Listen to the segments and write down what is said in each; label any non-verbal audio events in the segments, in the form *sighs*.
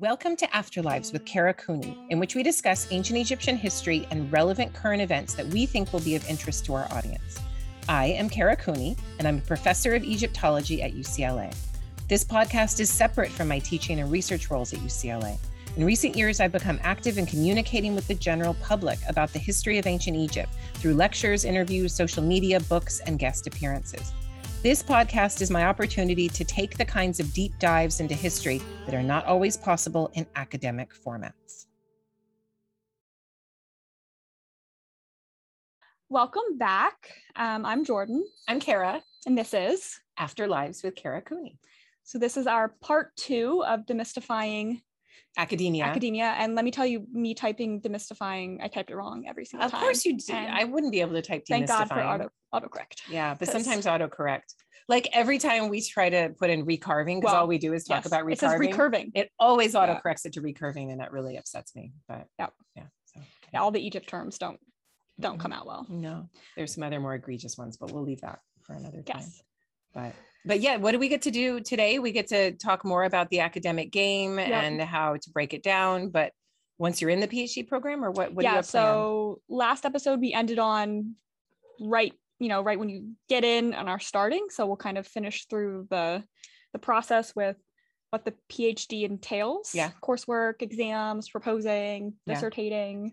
Welcome to Afterlives with Kara Cooney, in which we discuss ancient Egyptian history and relevant current events that we think will be of interest to our audience. I am Kara Cooney, and I'm a professor of Egyptology at UCLA. This podcast is separate from my teaching and research roles at UCLA. In recent years, I've become active in communicating with the general public about the history of ancient Egypt through lectures, interviews, social media, books, and guest appearances. This podcast is my opportunity to take the kinds of deep dives into history that are not always possible in academic formats. Welcome back. Um, I'm Jordan. I'm Kara, and this is Afterlives with Kara Cooney. So, this is our part two of demystifying academia. Academia. And let me tell you, me typing demystifying, I typed it wrong every single of time. Of course you did. I wouldn't be able to type Thank God for auto autocorrect. Yeah, but sometimes autocorrect. Like every time we try to put in recarving, because well, all we do is talk yes, about recarving. It says recurving. It always autocorrects yeah. it to recurving, and that really upsets me. But yeah, yeah. So, okay. yeah all the Egypt terms don't don't mm-hmm. come out well. No, there's some other more egregious ones, but we'll leave that for another time. Yes. But but yeah, what do we get to do today? We get to talk more about the academic game yep. and how to break it down. But once you're in the PhD program, or what? what yeah. so last episode we ended on right, you know, right when you get in and are starting. So we'll kind of finish through the the process with what the PhD entails. Yeah. Coursework, exams, proposing, dissertating, yeah.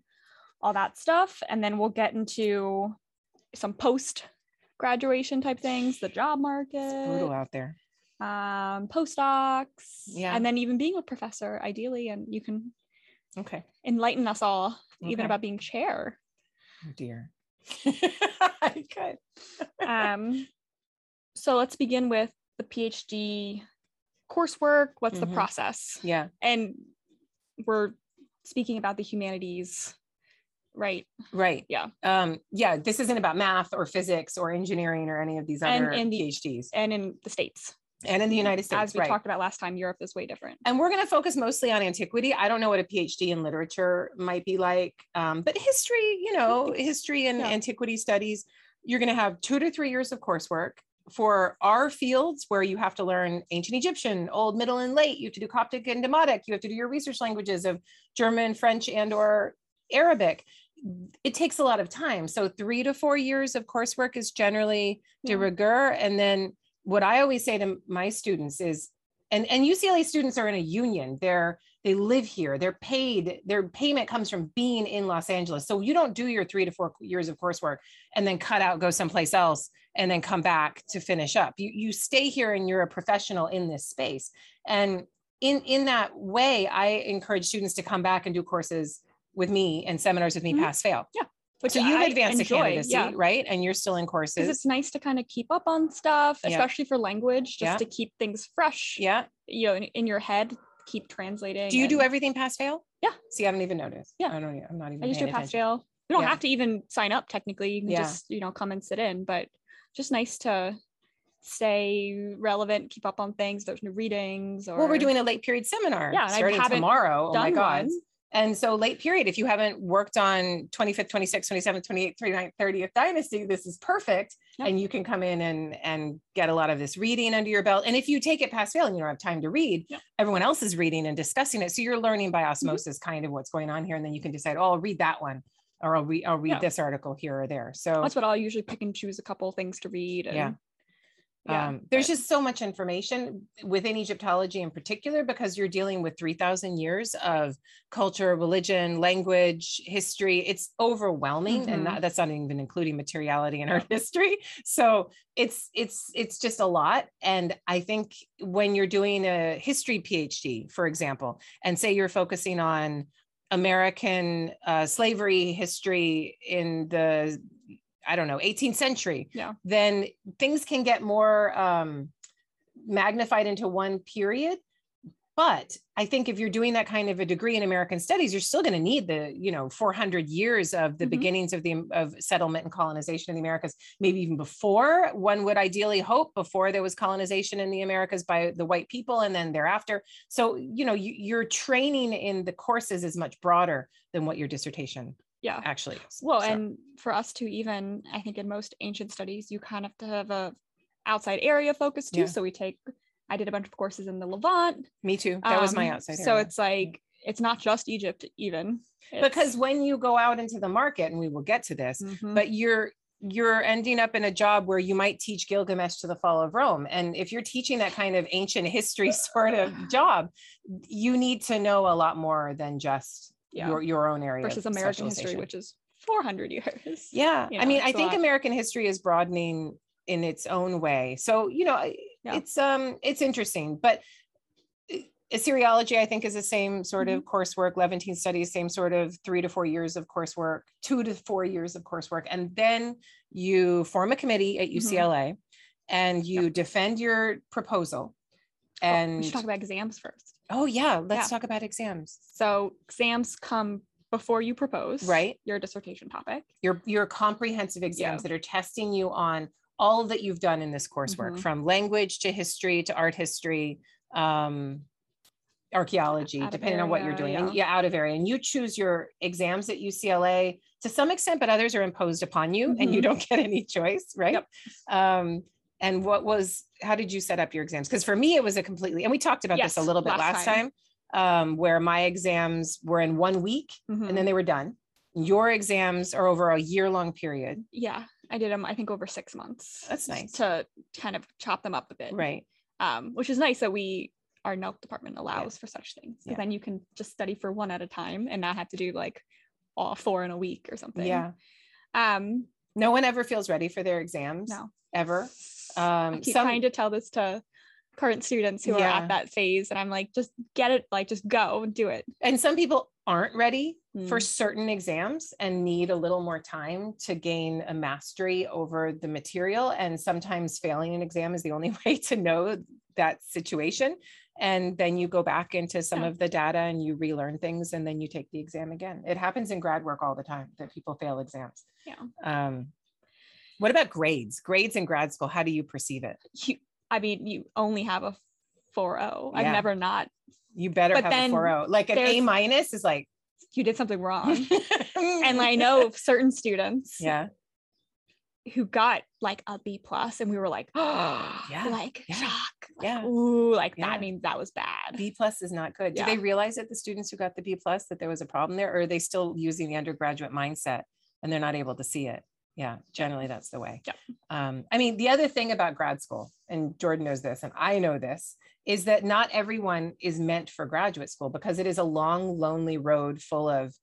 all that stuff, and then we'll get into some post graduation type things, the job market. It's brutal out there. Um, postdocs. Yeah. And then even being a professor, ideally, and you can okay enlighten us all okay. even about being chair. Oh dear. *laughs* I could. um so let's begin with the PhD coursework. What's mm-hmm. the process? Yeah. And we're speaking about the humanities right. Right. Yeah. Um yeah this isn't about math or physics or engineering or any of these other and in the, phds and in the states. And in the united states as we right. talked about last time europe is way different. And we're going to focus mostly on antiquity. I don't know what a phd in literature might be like um, but history you know *laughs* history and yeah. antiquity studies you're going to have two to three years of coursework for our fields where you have to learn ancient Egyptian, Old, Middle, and Late, you have to do Coptic and Demotic. You have to do your research languages of German, French, and or Arabic it takes a lot of time. So three to four years of coursework is generally de rigueur. And then what I always say to my students is, and, and UCLA students are in a union. They're they live here. They're paid. Their payment comes from being in Los Angeles. So you don't do your three to four years of coursework and then cut out, go someplace else, and then come back to finish up. You you stay here and you're a professional in this space. And in in that way, I encourage students to come back and do courses with me and seminars with me mm-hmm. pass fail. Yeah. Which so you've advanced enjoy, candidacy, yeah. right? And you're still in courses. It's nice to kind of keep up on stuff, especially yeah. for language, just yeah. to keep things fresh. Yeah. You know, in, in your head, keep translating. Do you and... do everything pass fail? Yeah. See, I haven't even noticed. Yeah. I don't. I'm not even. I just do pass fail. You don't have to even sign up technically. You can just you know come and sit in, but just nice to stay relevant, keep up on things. There's new readings. Or... Well, we're doing a late period seminar. Yeah, starting tomorrow. Oh my god! One. And so late period, if you haven't worked on 25th, 26th, 27th, 28th, 29th, 30th dynasty, this is perfect. Yep. And you can come in and, and get a lot of this reading under your belt. And if you take it past fail and you don't have time to read, yep. everyone else is reading and discussing it. So you're learning by mm-hmm. osmosis mm-hmm. kind of what's going on here. And then you can decide, oh, I'll read that one or I'll read, I'll read yeah. this article here or there. So that's what I'll usually pick and choose a couple things to read. And yeah yeah, um, there's just so much information within Egyptology in particular because you're dealing with 3,000 years of culture, religion, language, history. It's overwhelming, mm-hmm. and that, that's not even including materiality in art *laughs* history. So it's it's it's just a lot. And I think when you're doing a history PhD, for example, and say you're focusing on American uh, slavery history in the I don't know, 18th century, yeah. then things can get more um, magnified into one period. But I think if you're doing that kind of a degree in American studies, you're still going to need the, you know, 400 years of the mm-hmm. beginnings of the of settlement and colonization in the Americas, maybe even before. One would ideally hope before there was colonization in the Americas by the white people, and then thereafter. So, you know, you, your training in the courses is much broader than what your dissertation yeah actually is. well so. and for us to even i think in most ancient studies you kind of have to have a outside area focus too yeah. so we take I did a bunch of courses in the Levant. Me too. That was my Um, outside. So area. it's like it's not just Egypt even. It's- because when you go out into the market, and we will get to this, Mhm. but you're you're ending up in a job where you might teach Gilgamesh to the fall of Rome. And if you're teaching that kind of ancient history *laughs* sort of job, you need to know a lot more than just Yeah. your, your own area. versus American history, which is 400 years. *laughs* Yeah. you I mean, I think. American history is broadening in its own way. So, you know, Yeah. it's um it's interesting, but uh, Assyriology, I think, is the same sort Mm-hmm. of coursework. Levantine studies, same sort of three to four years of coursework, two to four years of coursework, and then you form a committee at. UCLA, and you defend your proposal. Oh, And we should talk about exams first. oh yeah, let's Yeah. talk about exams. So exams come before you propose Right. your dissertation topic. your your comprehensive exams Yeah. that are testing you on all that you've done in this coursework Mhm. from language to history to art history um archaeology Out depending on what you're doing yeah. yeah out of area and you choose your exams at UCLA to some extent but others are imposed upon you and you Mhm. don't *laughs* get any choice right Yep. um and what was how did you set up your exams because for me it was a completely and we talked about this a little bit last last time, um where my exams were in one week Mhm. and then they were done your exams are over a year long period yeah, I did them. I think over six months. That's nice. to kind of chop them up a bit. right Um, which is nice that we our NELC department allows for such things. So Yeah. then you can just study for one at a time and not have to do like all four in a week or something. yeah Um, no one ever feels ready for their exams no. ever I um keep some trying to tell this to current students who are at that phase, and I'm like, just get it, like just go and do it. and some people aren't ready for Mm. certain exams and need a little more time to gain a mastery over the material and sometimes failing an exam is the only *laughs* way to know that situation and then you go back into some Yeah. of the data and you relearn things and then you take the exam again it happens in grad work all the time that people fail exams Yeah. um what about grades grades in grad school how do you perceive it You, I mean, you only have a 4.0. I've never not. you better But have then a 4.0 like an a minus is like You did something wrong. *laughs* and I know certain students yeah who got like a B plus, and we were like, oh, *gasps* *gasps* Yeah, like yeah, shock. Like, yeah. Ooh, like Yeah. that means that was bad. B plus is not good. Do they realize that the students who got the B plus that there was a problem there, or are they still using the undergraduate mindset and they're not able to see it? Yeah, generally that's the way. Yeah. Um, I mean, the other thing about grad school, and Jordan knows this, and I know this, is that not everyone is meant for graduate school because it is a long, lonely road full of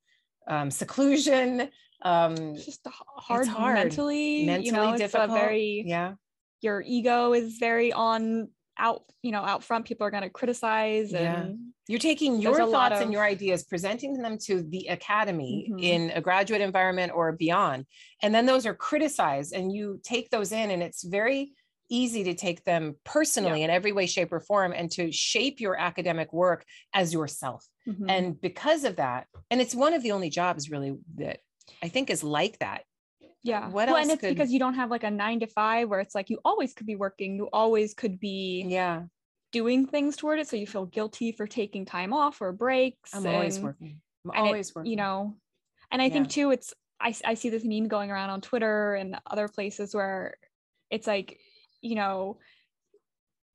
um, seclusion. Um, It's just hard, hard. mentally. you mentally know, difficult. very yeah, your ego is very on out. You know, out front. People are going to criticize Yeah. and You're taking your thoughts and your ideas, presenting them to the academy Mhm. in a graduate environment or beyond. And then those are criticized and you take those in and it's very easy to take them personally in every way, shape, or form and to shape your academic work as yourself. Mhm. And because of that, and it's one of the only jobs really that I think is like that. Yeah. what well, else and it's could- because you don't have like a nine to five where it's like you always could be working. You always could be Yeah, doing things toward it. So you feel guilty for taking time off or breaks. I'm always and- working. I'm and it- always working. you know and i think too it's I, I see this meme going around on twitter and other places where it's like you know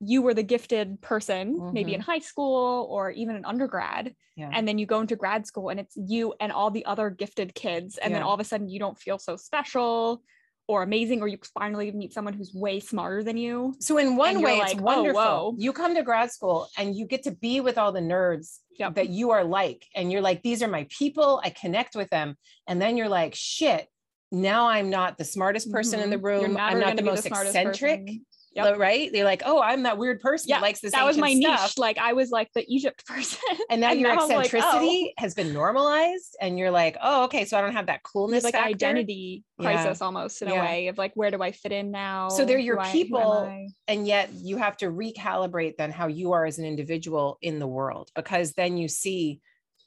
you were the gifted person maybe in high school or even in undergrad Mm-hmm. yeah. and then you go into grad school and it's you and all the other gifted kids and then all of a sudden you don't feel so special or amazing or you finally meet someone who's way smarter than you So in one way, like, it's "Oh, wonderful. whoa." You come to grad school and you get to be with all the nerds Yep. that you are like, and you're like, these are my people. I connect with them, and then you're like, shit. Now I'm not the smartest person in the room. I'm not the most smartest eccentric, person. Yep. right? They're like, oh, I'm that weird person yeah that likes this. that was my ancient niche like i was like the egypt *laughs* person And now your I'm like, oh. eccentricity has been normalized, and you're like, oh, okay, so I don't have that coolness like factor. identity Yeah. crisis almost in Yeah. a way of like where do I fit in now? So they're your Who I- who am people, I? and yet you have to recalibrate then how you are as an individual in the world because then you see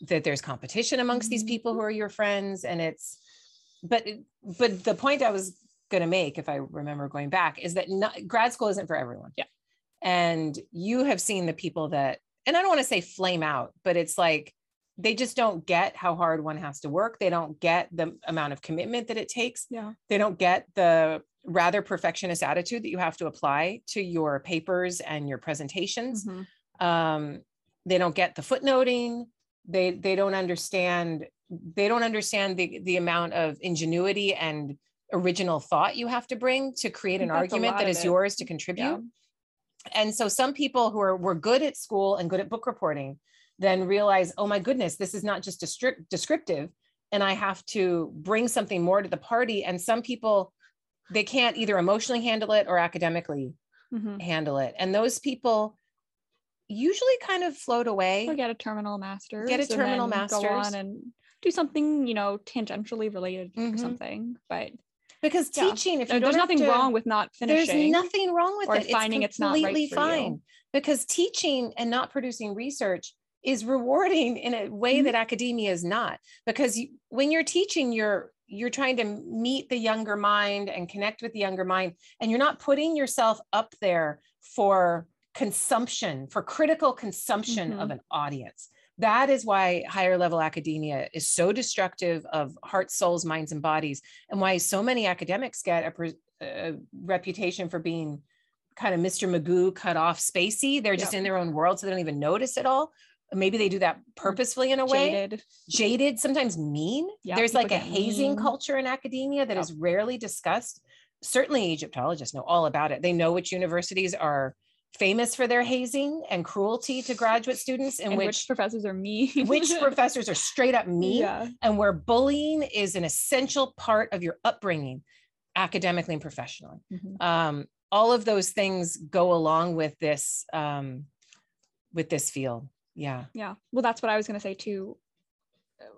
that there's competition amongst these Mhm. people who are your friends and it's but but the point i was going to make if i remember going back is that not, grad school isn't for everyone Yeah. and you have seen the people that and i don't want to say flame out but it's like they just don't get how hard one has to work they don't get the amount of commitment that it takes Yeah. they don't get the rather perfectionist attitude that you have to apply to your papers and your presentations. Mhm. Um, they don't get the footnoting. They they don't understand they don't understand the the amount of ingenuity and original thought you have to bring to create an argument that is it. yours to contribute Yeah. and so some people who are were good at school and good at book reporting then realize oh my goodness this is not just a strict descriptive and i have to bring something more to the party and some people they can't either emotionally handle it or academically Mhm. handle it and those people usually kind of float away Or get a terminal master's. Get a terminal then Go on and do something, you know, tangentially related Mhm. or something. But because Yeah. teaching if no, there's nothing to- wrong with not finishing. there's nothing wrong with or it finding it's not right completely for you. fine because teaching and not producing research is rewarding in a way Mhm. that academia is not because you, when you're teaching you're you're trying to meet the younger mind and connect with the younger mind and you're not putting yourself up there for consumption for critical consumption of an audience that is why higher level academia is so destructive of hearts souls minds and bodies and why so many academics get a, pre- a reputation for being kind of Mr. Magoo cut off spacey. They're just Yep. in their own world, so they don't even notice it all. Maybe they do that mm, purposefully in a way. Jaded. Jaded, sometimes mean. Yeah, There's like a hazing mean. culture in academia that Yep. is rarely discussed. Certainly, Egyptologists know all about it. They know which universities are famous for their hazing and cruelty to graduate students, And which, which professors are me. which *laughs* professors are straight up mean Yeah. and where bullying is an essential part of your upbringing academically and professionally Mhm. um, all of those things go along with this um, with this field yeah Yeah. Well, that's what I was going to say too.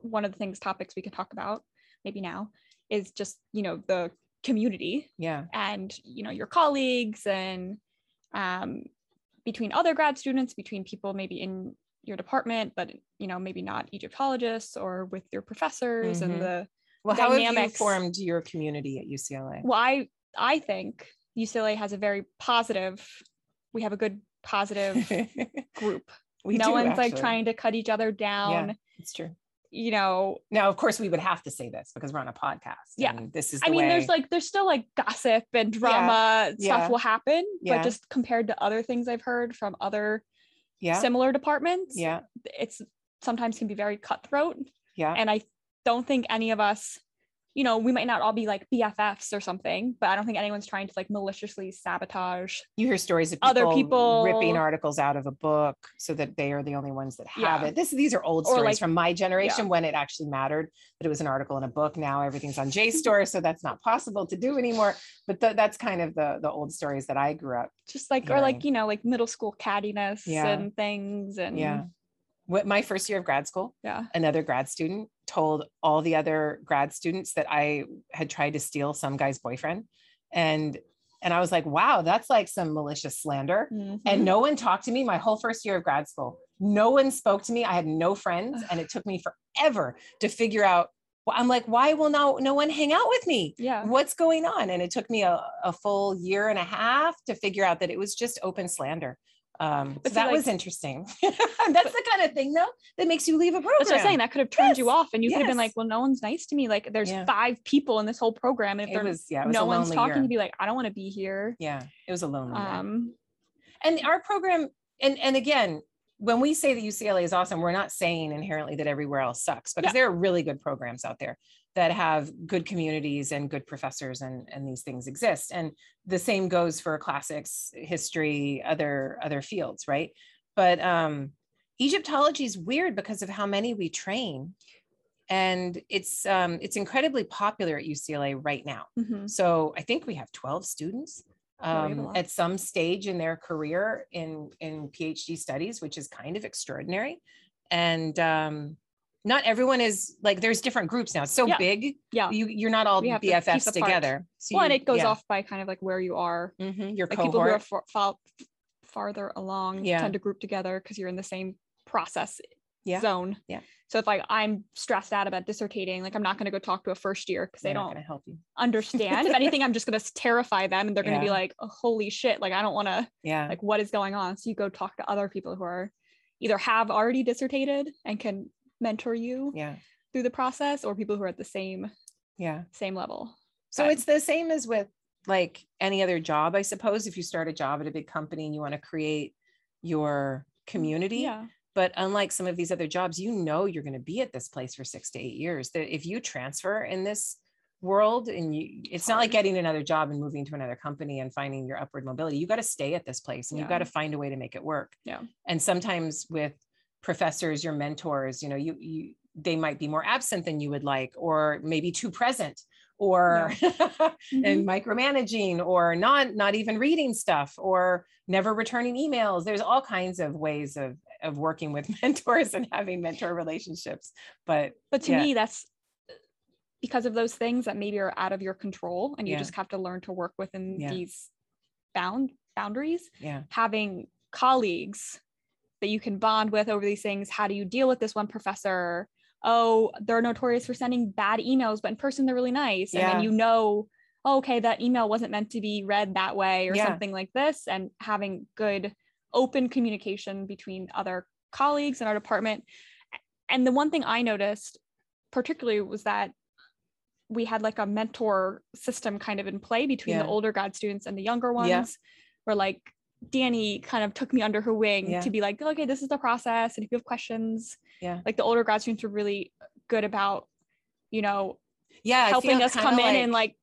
One of the things, topics we can talk about maybe now is just, you know, the community yeah and, you know, your colleagues and um, between other grad students, between people maybe in your department, but, you know, maybe not Egyptologists or with your professors Mhm. and the, well how have you Dynamics. formed your community at ucla well, I, I think UCLA has a very positive, we have a good positive *laughs* group. we no do, one's like trying to cut each other down. Yeah, it's true You know, now of course we would have to say this because we're on a podcast Yeah. and this is I mean, there's like there's still like gossip and drama Yeah. stuff will happen, Yeah. but just compared to other things I've heard from other yeah similar departments, yeah it's sometimes can be very cutthroat. yeah And I don't think any of us, you know, we might not all be like BFFs or something, but I don't think anyone's trying to like maliciously sabotage. you hear stories of people, Other people- ripping articles out of a book so that they are the only ones that have Yeah. it. This these are old Or stories like- from my generation when it actually mattered that it was an article in a book. Now everything's on JSTOR, so that's not possible to do anymore. But th- that's kind of the the old stories that I grew up. Just like or like, you know, like middle school cattiness Yeah. and things and Yeah. What my first year of grad school, yeah. another grad student told all the other grad students that I had tried to steal some guy's boyfriend, and and I was like, wow, that's like some malicious slander. Mhm. and no one talked to me my whole first year of grad school. No one spoke to me. I had no friends. And it took me forever to figure out well, i'm like why will no no one hang out with me? Yeah. what's going on? And it took me a, a full year and a half to figure out that it was just open slander um so But that was interesting *laughs* that's the kind of thing though that makes you leave a program That's what I'm saying. That could have turned you off, and you could have been like, "Well, no one's nice to me. Like, there's Yeah. five people in this whole program, and if was yeah no one's talking, year. to be like, I don't want to be here." yeah it was a lonely year. Um, and our program and and again when we say that ucla is awesome we're not saying inherently that everywhere else sucks because Yeah. there are really good programs out there that have good communities and good professors and and these things exist. And the same goes for classics history other other fields right? But um egyptology is weird because of how many we train. And it's um it's incredibly popular at ucla right now. Mhm. so I think we have 12 students Yeah, we have a um, at some stage in their career in in PhD studies, which is kind of extraordinary. And um, not everyone is like there's different groups now. It's so Yeah. big. Yeah. You you're not all have to BFFs together. So well, and it goes yeah. off by kind of like where you are. Mhm, Your Like people who are far, far, farther along Yeah. tend to group together because you're in the same process Yeah. zone. Yeah. So if like I'm stressed out about dissertating, like I'm not going to go talk to a first year because they don't help you. understand. if *laughs* anything, I'm just going to terrify them, and they're going to be like, oh, "Holy shit!" Like I don't want to. Yeah. like what is going on so you go talk to other people who are either have already dissertated and can mentor you yeah. through the process or people who are at the same Yeah. same level So But- it's the same as with like any other job, I suppose. If you start a job at a big company and you want to create your community. Yeah. But unlike some of these other jobs, you know you're going to be at this place for six to eight years. That if you transfer in this world and you it's not like getting another job and moving to another company and finding your upward mobility. You got to stay at this place and Yeah. you've got to find a way to make it work. Yeah. And sometimes with professors, your mentors, you know, you you they might be more absent than you would like, or maybe too present, or *laughs* and mm-hmm. micromanaging, or not not even reading stuff, or never returning emails. There's all kinds of ways of of working with *laughs* mentors and having mentor relationships. But But to Yeah. me, that's because of those things that maybe are out of your control and you Yeah. just have to learn to work within Yeah. these bound boundaries. yeah, Having colleagues that you can bond with over these things. How do you deal with this one professor? Oh, they're notorious for sending bad emails, but in person they're really nice. And Yeah. then you know, oh, okay, that email wasn't meant to be read that way or Yeah. something like this. And having good open communication between other colleagues in our department. And the one thing I noticed particularly was that we had like a mentor system kind of in play between Yeah. the older grad students and the younger ones Yeah. where like Danny kind of took me under her wing Yeah. to be like, okay, this is the process. And if you have questions, Yeah. like the older grad students were really good about, you know, yeah, helping us come in and like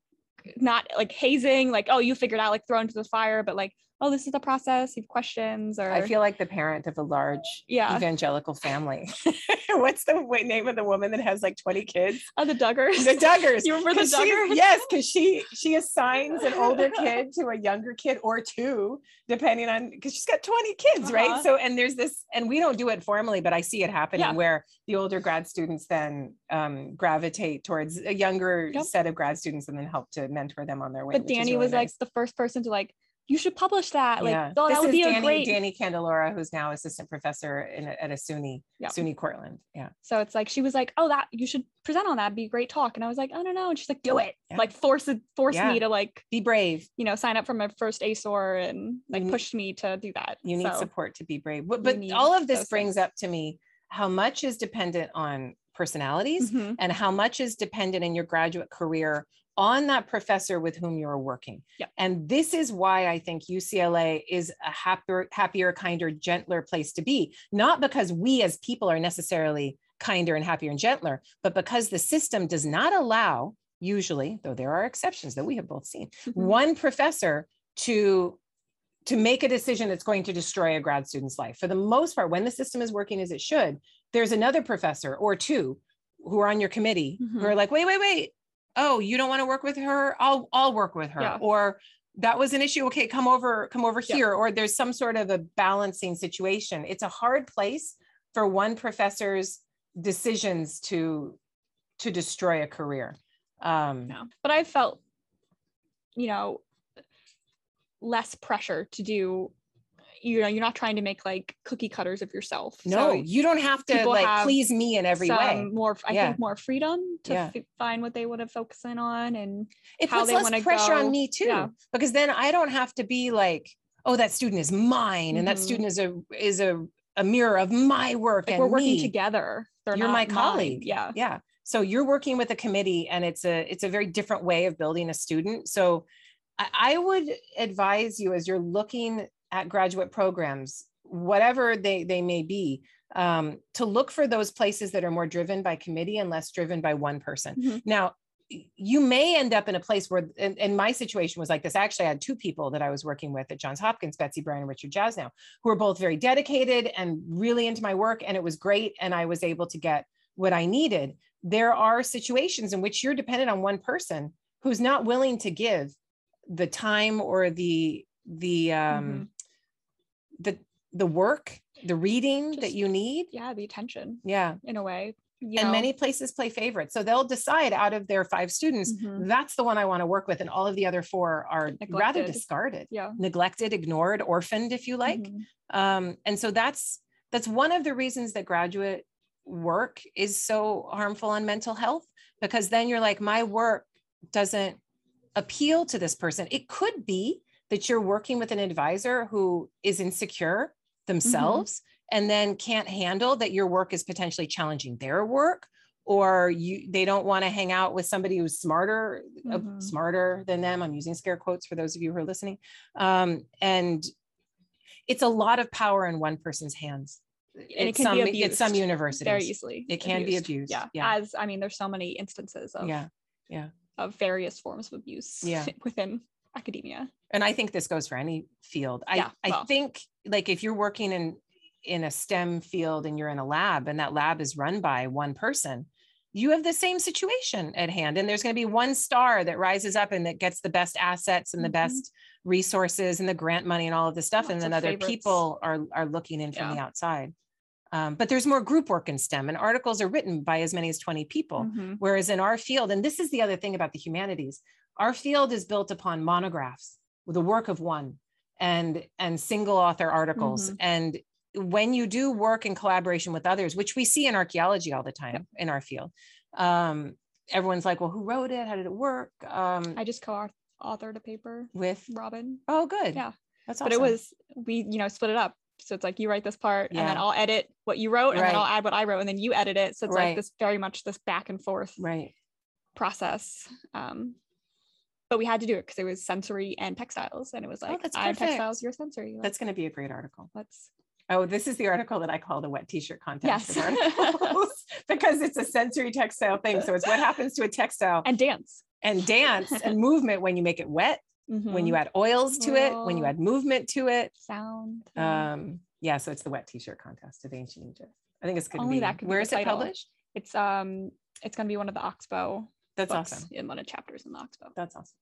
not like hazing, like, oh, you figured out, like throw into the fire, but like, oh, this is the process. You have questions or I feel like the parent of a large Yeah. evangelical family. *laughs* *laughs* What's the name of the woman that has like 20 kids? oh, the Duggars. The Duggars. *laughs* You remember the 'Cause she- Duggars? yes, because she she assigns an older kid to a younger kid or two, depending on because she's got 20 kids, right? Uh-huh. So and there's this, and we don't do it formally, but I see it happening Yeah. where the older grad students then um, gravitate towards a younger Yep. set of grad students and then help to mentor them on their way. but Danny really was like the first person to like, you should publish that. Like, yeah. oh, this that would be Danny, a great. Danny Candelora, who's now assistant professor in, a- at a SUNY, Yeah. SUNY Cortland. Yeah. So it's like she was like, "Oh, that you should present on that. It'd be a great talk." And I was like, "I don't know." And she's like, "Do it!" Yeah. Like force it, force me to like Be brave. you know sign up for my first ASOR and like pushed me to do that. You need So, support to be brave. But, but all of this brings things. up to me how much is dependent on personalities mhm, and how much is dependent in your graduate career on that professor with whom you're working. Yep. And this is why I think UCLA is a happier, happier, kinder, gentler place to be. Not because we as people are necessarily kinder and happier and gentler, but because the system does not allow, usually, though there are exceptions that we have both seen, mhm. one professor to to make a decision that's going to destroy a grad student's life. For the most part, when the system is working as it should, there's another professor or two who are on your committee who Mhm. are like, wait, wait, wait. Oh, you don't want to work with her? I'll I'll work with her. Yeah. Or that was an issue. Okay, come over, come over Yeah. here. Or there's some sort of a balancing situation. It's a hard place for one professor's decisions to to destroy a career. Um, No, but I felt, you know, less pressure to do. You know, you're not trying to make like cookie cutters of yourself. No, So you don't have to like please me in every way. more, I Yeah. think, more freedom to Yeah. fi- find what they want to focus in on and It how puts they less pressure on me too, Yeah. because then I don't have to be like, oh, that student is mine, and that Mhm. student is a is a a mirror of my work like and we're working me. together. They're You're not my mine. colleague. Yeah. Yeah. So you're working with a committee, and it's a it's a very different way of building a student. So I would advise you as you're looking at graduate programs, whatever they they may be, um, to look for those places that are more driven by committee and less driven by one person. Mhm. Now, you may end up in a place where, and, and my situation was like this. Actually, I had two people that I was working with at Johns Hopkins, Betsy Bryan and Richard Jasnow, who were both very dedicated and really into my work, and it was great. And I was able to get what I needed. There are situations in which you're dependent on one person who's not willing to give the time or the the um the the work, the reading that you need. Yeah. The attention Yeah. in a way. You and know? many places play favorites. So they'll decide out of their five students, Mhm. that's the one I want to work with. And all of the other four are rather discarded, Yeah. neglected, ignored, orphaned, if you like. Mhm. Um, and so that's that's one of the reasons that graduate work is so harmful on mental health, because then you're like, my work doesn't appeal to this person. It could be that you're working with an advisor who is insecure themselves and then can't handle that your work is potentially challenging their work or you they don't want to hang out with somebody who's smarter uh, Mhm. smarter than them i'm using scare quotes for those of you who are listening um, and it's a lot of power in one person's hands And it can some be it's some universities very easily. it can be abused Yeah. yeah As I mean, there's so many instances of yeah yeah of various forms of abuse Yeah. *laughs* within academia. And i think this goes for any field i Yeah, i think like if you're working in in a stem field and you're in a lab and that lab is run by one person you have the same situation at hand and there's going to be one star that rises up and that gets the best assets and the Mhm. best resources and the grant money and all of this stuff and then other favorites. people are are looking in from Yeah. the outside um, but there's more group work in stem and articles are written by as many as 20 people Mhm. Whereas in our field, and this is the other thing about the humanities, our field is built upon monographs, the work of one, and and single author articles. Mhm. And when you do work in collaboration with others, which we see in archaeology all the time in our field, um, everyone's like, "Well, who wrote it? How did it work?" Um, I just co-authored a paper, with Robin. oh, good, Yeah. that's But it was we, you know, split it up. So it's like you write this part and then I'll edit what you wrote and then I'll add what I wrote and then you edit it. So it's Right. like this very much this back and forth right. process. Um, but we had to do it because it was sensory and textiles. And it was like, Oh, that's I'm textiles, you're sensory. That's going to be a great article. let's Oh, this is the article that I call the wet t-shirt contest Yes. *laughs* *laughs* because it's a sensory textile thing. So it's what happens to a textile and dance. and dance and *laughs* movement when you make it wet, when you Mhm. add oils to it, when you add movement to it. sound. yeah. Um, yeah, so it's the wet t-shirt contest of ancient Egypt. I think it's going to be. that could be Where the is it published? it's um it's gonna be one of the Oxbow That's awesome. in one of the chapters in the Oxbow. That's awesome.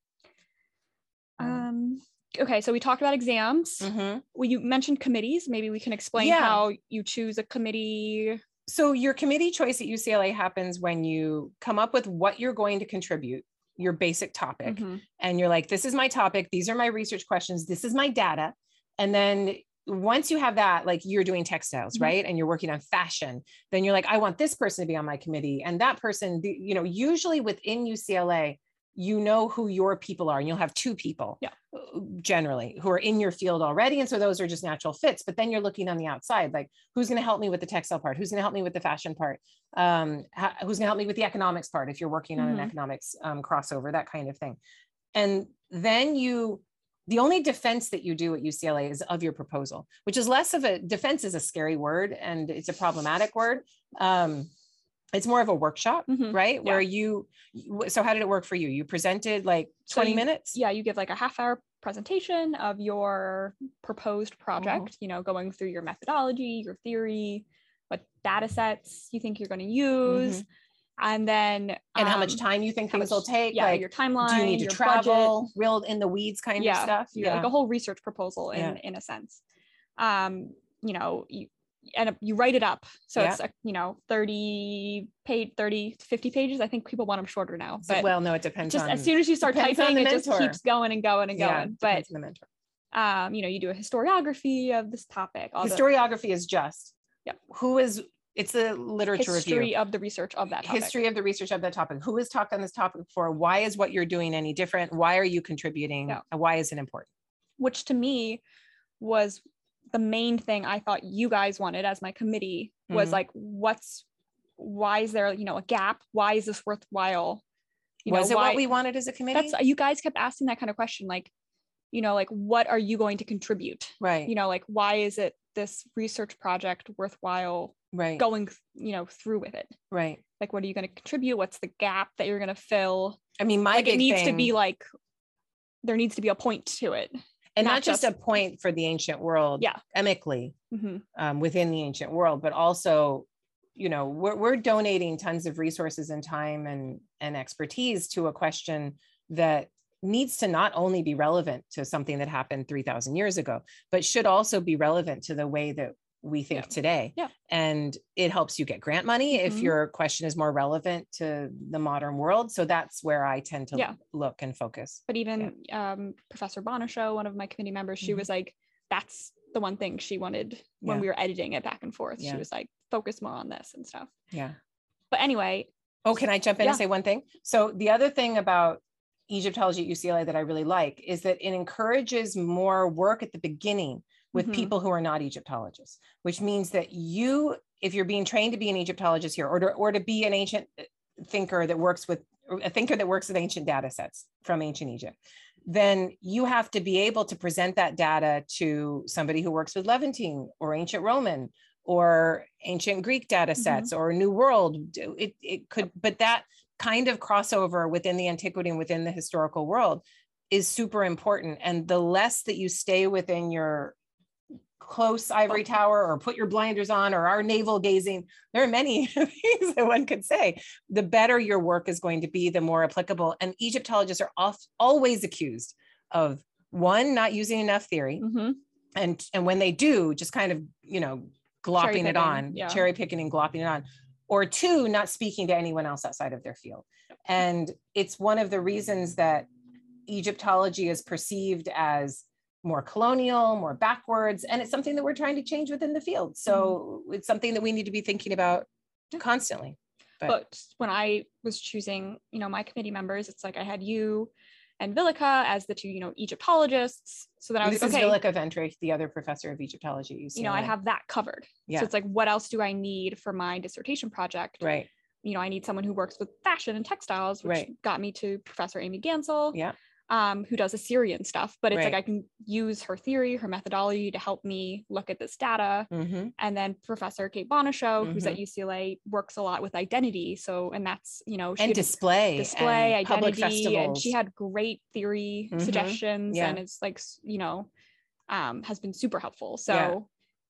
Okay, so we talked about exams. mhm. Well, you mentioned committees. Maybe we can explain Yeah. how you choose a committee. So your committee choice at UCLA happens when you come up with what you're going to contribute, your basic topic, Mhm. and you're like, this is my topic, these are my research questions, this is my data. And then once you have that, like you're doing textiles, Mhm. right? And you're working on fashion, then you're like, I want this person to be on my committee. And that person, you know, usually within UCLA, you know who your people are, and you'll have two people Yeah. uh, generally who are in your field already. And so those are just natural fits. But then you're looking on the outside, like who's going to help me with the textile part? Who's going to help me with the fashion part? Um, ho- who's going to help me with the economics part if you're working on an Mhm. economics um, crossover, that kind of thing. And then you, the only defense that you do at UCLA is of your proposal, which is less of a defense is a scary word and it's a problematic word. Um, it's more of a workshop, Mhm. right? Yeah. Where you, so how did it work for you? You presented like So 20 you- minutes? Yeah, you give like a half hour presentation of your proposed Mm-hmm. project, you know, going through your methodology, your theory, what data sets you think you're going to use. And then Mm-hmm. And how much um, time you think things will take? Yeah, like, your timeline. do you need to travel, Budget. real in the weeds kind yeah, of stuff? yeah, like a whole research proposal in Yeah. in a sense. Um, you know, you and you write it up. So Yeah. it's like, you know, 30 page 30 to 50 pages. I think people want them shorter now. But well, no, it depends just on as soon as you start typing, it just keeps going and going and yeah, going. But the mentor. um, you know, you do a historiography of this topic, all the Historiography is just Yep. who is it's a literature history review. of the research of that topic. History of the research of that topic. Who has talked on this topic before? Why is what you're doing any different? Why are you contributing? Yeah. And Why is it important? which to me was the main thing I thought you guys wanted as my committee was Mhm. like, what's why is there, you know, a gap? Why is this worthwhile? You was know, it why what we wanted as a committee? that's you guys kept asking that kind of question, like, you know, like what are you going to contribute? right. You know, like why is it this research project worthwhile right. going, you know, through with it? Right. Like what are you going to contribute? What's the gap that you're going to fill? I mean, my like it needs to be like there needs to be a point to it. And not just, a point for the ancient world Yeah. emically Mhm. um, within the ancient world but also you know we're, we're donating tons of resources and time and and expertise to a question that needs to not only be relevant to something that happened 3000 years ago but should also be relevant to the way that we think Yeah. today Yeah. and it helps you get grant money if Mhm. your question is more relevant to the modern world so that's where i tend to Yeah. look and focus but even um, Professor Bonishow, one of my committee members, she Mhm. was like, that's the one thing she wanted when Yeah. we were editing it back and forth. Yeah. She was like, focus more on this and stuff. yeah But anyway, Oh, can I jump in Yeah. and say one thing? So the other thing about Egyptology at UCLA that I really like is that it encourages more work at the beginning with Mhm. people who are not Egyptologists, which means that you if you're being trained to be an Egyptologist here, or to, or to be an ancient thinker that works with a thinker that works with ancient data sets from ancient Egypt, then you have to be able to present that data to somebody who works with Levantine or ancient Roman or ancient Greek data mm-hmm. sets mm-hmm. or New World. It, it could, but that kind of crossover within the antiquity and within the historical world is super important. And the less that you stay within your close ivory tower or put your blinders on or are navel gazing. There are many *laughs* things that one could say. The better your work is going to be the more applicable. And egyptologists are off, always accused of one not using enough theory mm-hmm. and and when they do just kind of you know glopping it on yeah. cherry picking and glopping it on. Or two not speaking to anyone else outside of their field. And it's one of the reasons that egyptology is perceived as more colonial, more backwards, and it's something that we're trying to change within the field. So mm-hmm. it's something that we need to be thinking about constantly. But. but. when I was choosing, you know, my committee members, it's like I had you and Willeke as the two, you know, Egyptologists. So then I was this okay, Willeke Wendrich, the other professor of Egyptology. You know, I have that covered. Yeah. So it's like, what else do I need for my dissertation project? Right. You know, I need someone who works with fashion and textiles, which right. got me to Professor Amy Gansell. Yeah um, who does Assyrian stuff, but it's right. like I can use her theory, her methodology to help me look at this data. Mm-hmm. And then Professor Kate Bonashow, mm-hmm. who's at mm-hmm. UCLA, works a lot with identity. So, and that's, you know, she and display, display, and identity. And she had great theory mm-hmm. suggestions yeah. and it's like, you know, um, has been super helpful. So yeah.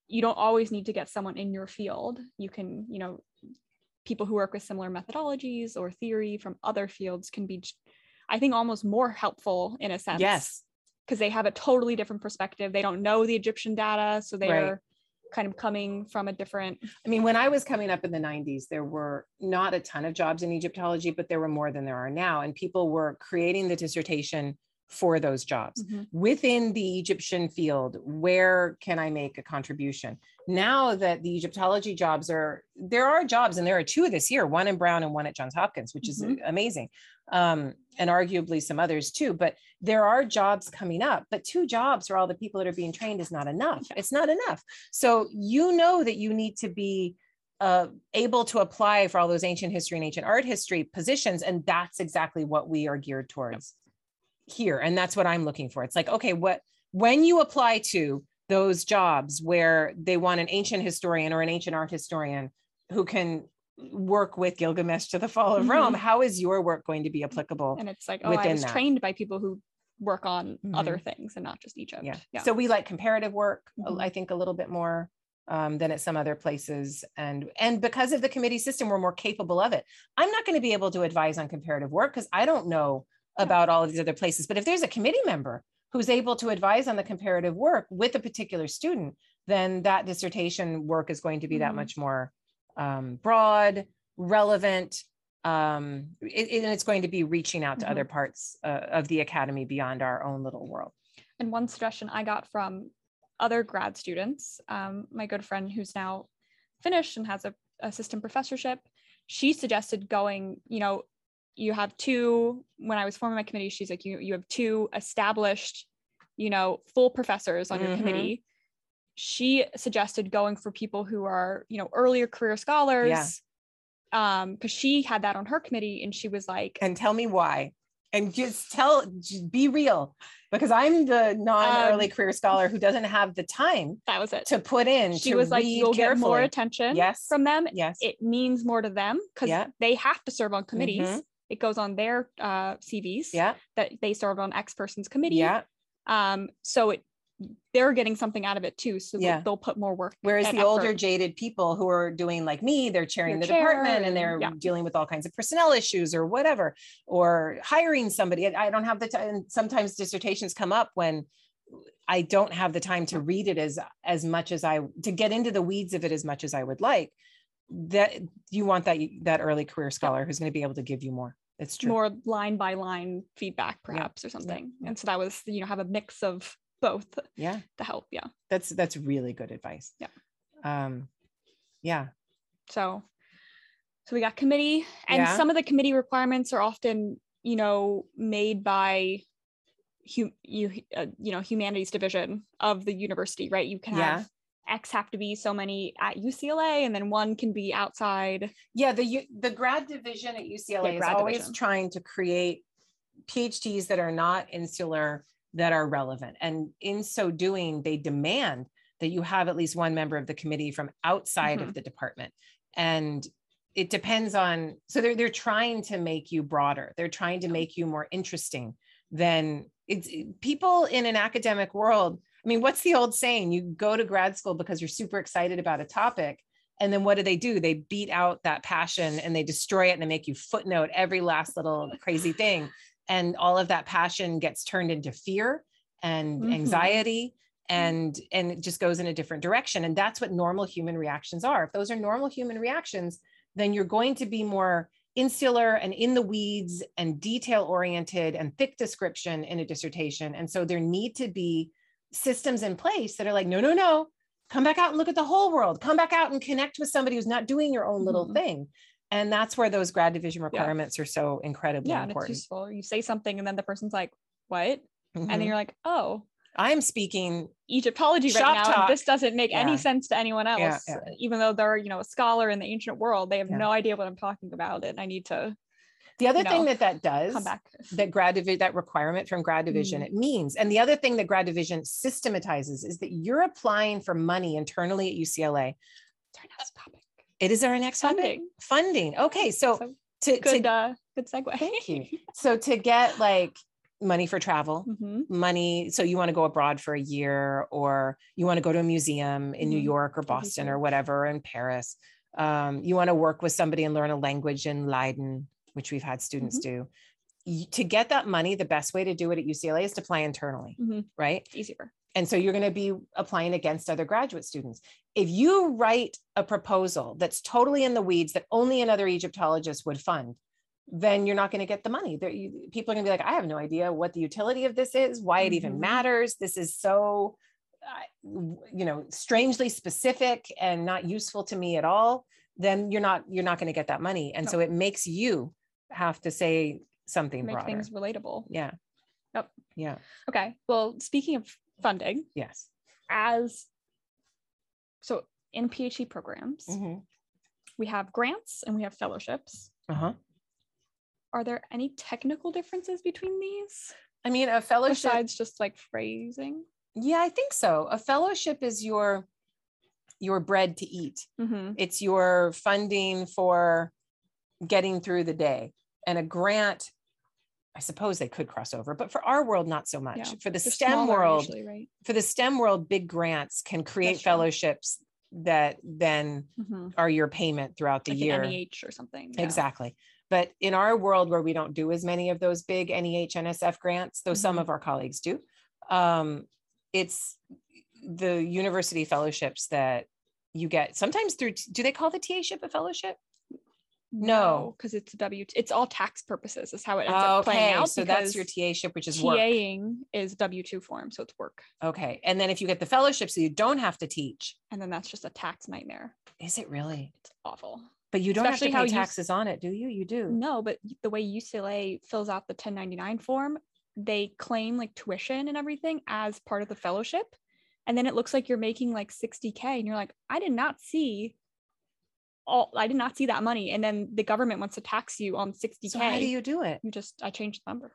you don't always need to get someone in your field. You can, you know, people who work with similar methodologies or theory from other fields can be I think almost more helpful in a sense. Yes. Because they have a totally different perspective. They don't know the Egyptian data. So they're right. kind of coming from a different. I mean, when I was coming up in the 90s, there were not a ton of jobs in Egyptology, but there were more than there are now. And people were creating the dissertation for those jobs mm-hmm. within the Egyptian field. Where can I make a contribution? Now that the Egyptology jobs are, there are jobs, and there are two this year, one in Brown and one at Johns Hopkins, which mm-hmm. is amazing um, and arguably some others too. But there are jobs coming up, but two jobs for all the people that are being trained is not enough. It's not enough. So you know that you need to be uh, able to apply for all those ancient history and ancient art history positions. And that's exactly what we are geared towards here. And that's what I'm looking for. It's like, okay, what when you apply to those jobs where they want an ancient historian or an ancient art historian who can work with Gilgamesh to the fall of mm-hmm. Rome, how is your work going to be applicable? And it's like, oh, I was that? trained by people who work on mm-hmm. other things and not just Egypt. Yeah. yeah. So we like comparative work, mm-hmm. I think a little bit more um, than at some other places. And and because of the committee system, we're more capable of it. I'm not going to be able to advise on comparative work because I don't know about all of these other places. But if there's a committee member who's able to advise on the comparative work with a particular student, then that dissertation work is going to be that mm-hmm. much more um, broad, relevant, um, it, and it's going to be reaching out to mm-hmm. other parts uh, of the academy beyond our own little world. And one suggestion I got from other grad students, um, my good friend who's now finished and has a assistant professorship, she suggested going, you know, you have two, when I was forming my committee, she's like, you, you have two established, you know, full professors on mm-hmm. your committee she suggested going for people who are you know earlier career scholars yeah. um because she had that on her committee and she was like and tell me why and just tell just be real because i'm the non-early um, career scholar who doesn't have the time that was it to put in she was like you'll carefully. get more attention yes from them yes it means more to them because yeah. they have to serve on committees mm-hmm. It goes on their uh cvs yeah that they served on x person's committee yeah um so it they're getting something out of it too. So yeah. they'll put more work. Whereas the effort. older jaded people who are doing like me, they're chairing Your the chair, department and they're yeah. dealing with all kinds of personnel issues or whatever, or hiring somebody. I don't have the time. Sometimes dissertations come up when I don't have the time to read it as as much as I to get into the weeds of it as much as I would like. That you want that that early career scholar who's going to be able to give you more. It's true. More line by line feedback, perhaps, yeah. or something. And so that was, you know, have a mix of both yeah to help yeah that's that's really good advice yeah um yeah so so we got committee and yeah. some of the committee requirements are often you know made by hum, you uh, you know humanities division of the university right you can yeah. have X have to be so many at UCLA and then one can be outside. Yeah, the U- the grad division at UCLA Yeah, is always division. trying to create PhDs that are not insular that are relevant. And in so doing, they demand that you have at least one member of the committee from outside Mhm. of the department. And it depends on so they're they're trying to make you broader. They're trying to make you more interesting than it's people in an academic world. I mean, what's the old saying? You go to grad school because you're super excited about a topic. And then what do they do? They beat out that passion and they destroy it and they make you footnote every last little *laughs* crazy thing. And all of that passion gets turned into fear and Mhm. anxiety and and it just goes in a different direction. And that's what normal human reactions are. If those are normal human reactions, then you're going to be more insular and in the weeds and detail oriented and thick description in a dissertation. And so there need to be systems in place that are like, no, no, no, come back out and look at the whole world. Come back out and connect with somebody who's not doing your own little Mhm. thing. And that's where those grad division requirements are so incredibly Yeah, and it's important. useful. You say something and then the person's like, what? And Mhm. then you're like, oh, I'm speaking, Egyptology right now. talk. and This doesn't make Yeah. any sense to anyone else. Yeah, yeah. Even though they're, you know, a scholar in the ancient world, they have Yeah. no idea what I'm talking about. And I need to the other You thing that that does that grad division that requirement from grad division Mhm. it means and the other thing that grad division systematizes is that you're applying for money internally at ucla It's our next topic. it is our next topic Funding. funding okay so, So to, good, to uh, good segue. thank you *laughs* so to get like money for travel Mhm. money so you want to go abroad for a year or you want to go to a museum in new Mhm. york or boston or whatever in paris um, you want to work with somebody and learn a language in leiden which we've had students Mm-hmm. do to get that money the best way to do it at ucla is to apply internally Mhm. right easier. and so you're going to be applying against other graduate students if you write a proposal that's totally in the weeds that only another egyptologist would fund then you're not going to get the money you, people are going to be like i have no idea what the utility of this is why it even Mhm. matters this is so uh, you know strangely specific and not useful to me at all then you're not you're not going to get that money and No. so it makes you have to say something Make broader things relatable. yeah Yep. yeah Okay. Well, speaking of funding, yes as so in PhD programs, Mhm. we have grants and we have fellowships. uh-huh Are there any technical differences between these i mean a fellowship besides just like phrasing? Yeah, I think so. A fellowship is your your bread to eat. Mm-hmm. It's your funding for getting through the day. And a grant, I suppose they could cross over, but for our world, not so much. Yeah, For the STEM smaller world, usually, right? for the STEM world, big grants can create That's true. fellowships that then Mm-hmm. are your payment throughout the Like year. NEH or something. yeah. Exactly. But in our world where we don't do as many of those big NEH NSF grants, though some Mhm. of our colleagues do, um, it's the university fellowships that you get sometimes through, do they call the TA ship a fellowship? No. because it's a W. It's all tax purposes. Is how it ends up playing Okay, out. so that's your because TA ship, which is work. TAing is W two form, so it's work, Okay. And then if you get the fellowship, so you don't have to teach, and then that's just a tax nightmare. is it really? It's awful. But you don't Especially have to pay you taxes on it, do you? You do. No, but the way UCLA fills out the 1099 form, they claim like tuition and everything as part of the fellowship. And then it looks like you're making like 60K and you're like, I did not see all I did not see that money. And then the government wants to tax you on 60K. So how do you do it? You just I changed the number.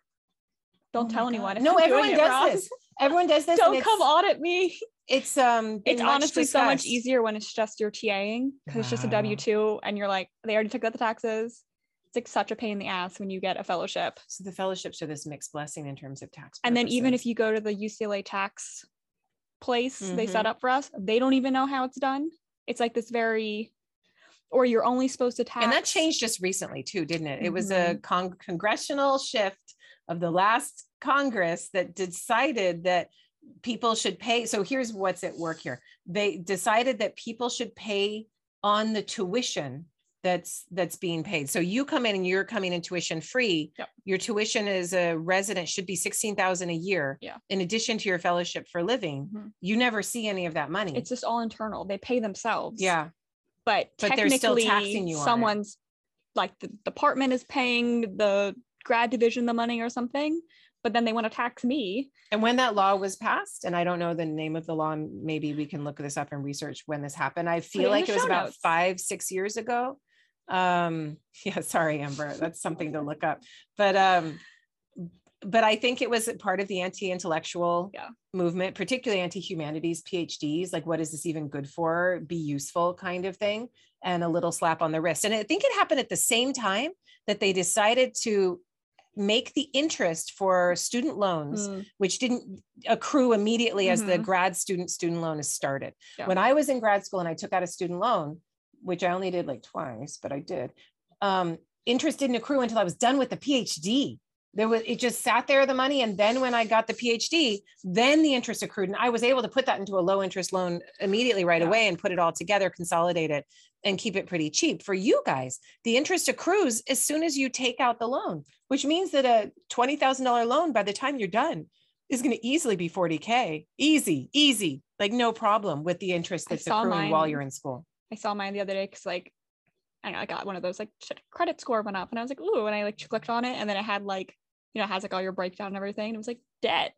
Oh Don't my tell anyone. No, everyone does wrong. this. Everyone does this. *laughs* Don't come audit me. It's um. It's honestly so much easier when it's just your TAing because it's just a W2 and you're like, they already took out the taxes. It's like such a pain in the ass when you get a fellowship. So the fellowships are this mixed blessing in terms of tax. And then even if you go to the UCLA tax place they Mm-hmm. set up for us, they don't even know how it's done. It's like this very, or you're only supposed to tax. and that changed just recently too, didn't it? It was a Mm-hmm. con- congressional shift of the last Congress that decided that people should pay. So here's what's at work here. They decided that people should pay on the tuition that's that's being paid. So you come in and you're coming in tuition free. Yep. Your tuition as a resident should be 16,000 a year. Yeah. In addition to your fellowship for living, Mhm. you never see any of that money. It's just all internal. They pay themselves. yeah. But, But they're still technically, taxing you on someone's like the department is paying the grad division the money or something, but then they want to tax me. And when that law was passed, and I don't know the name of the law, maybe we can look this up and research when this happened. I feel like it was about notes. five, six years ago. Um, *laughs* yeah, sorry, Amber, that's something to look up. But um, but I think it was part of the anti-intellectual yeah. movement, particularly anti-humanities PhDs. Like, what is this even good for? Be useful, kind of thing, and a little slap on the wrist. And I think it happened at the same time that they decided to make the interest for student loans, mm. which didn't accrue immediately as mm-hmm. the grad student student loan is started. Yeah. When I was in grad school and I took out a student loan, which I only did like twice, but I did. Um, interest didn't accrue until I was done with the PhD there was it just sat there the money and then when i got the phd then the interest accrued and i was able to put that into a low interest loan immediately right yeah. away and put it all together consolidate it and keep it pretty cheap. For you guys the interest accrues as soon as you take out the loan which means that a $20000 loan by the time you're done is going to easily be 40k easy easy like no problem with the interest that's accruing mine, while you're in school. I saw mine the other day because like I, know, I got one of those like credit score went up and I was like, ooh, and I like clicked on it and then it had like you know, has like all your breakdown and everything. And it was like debt.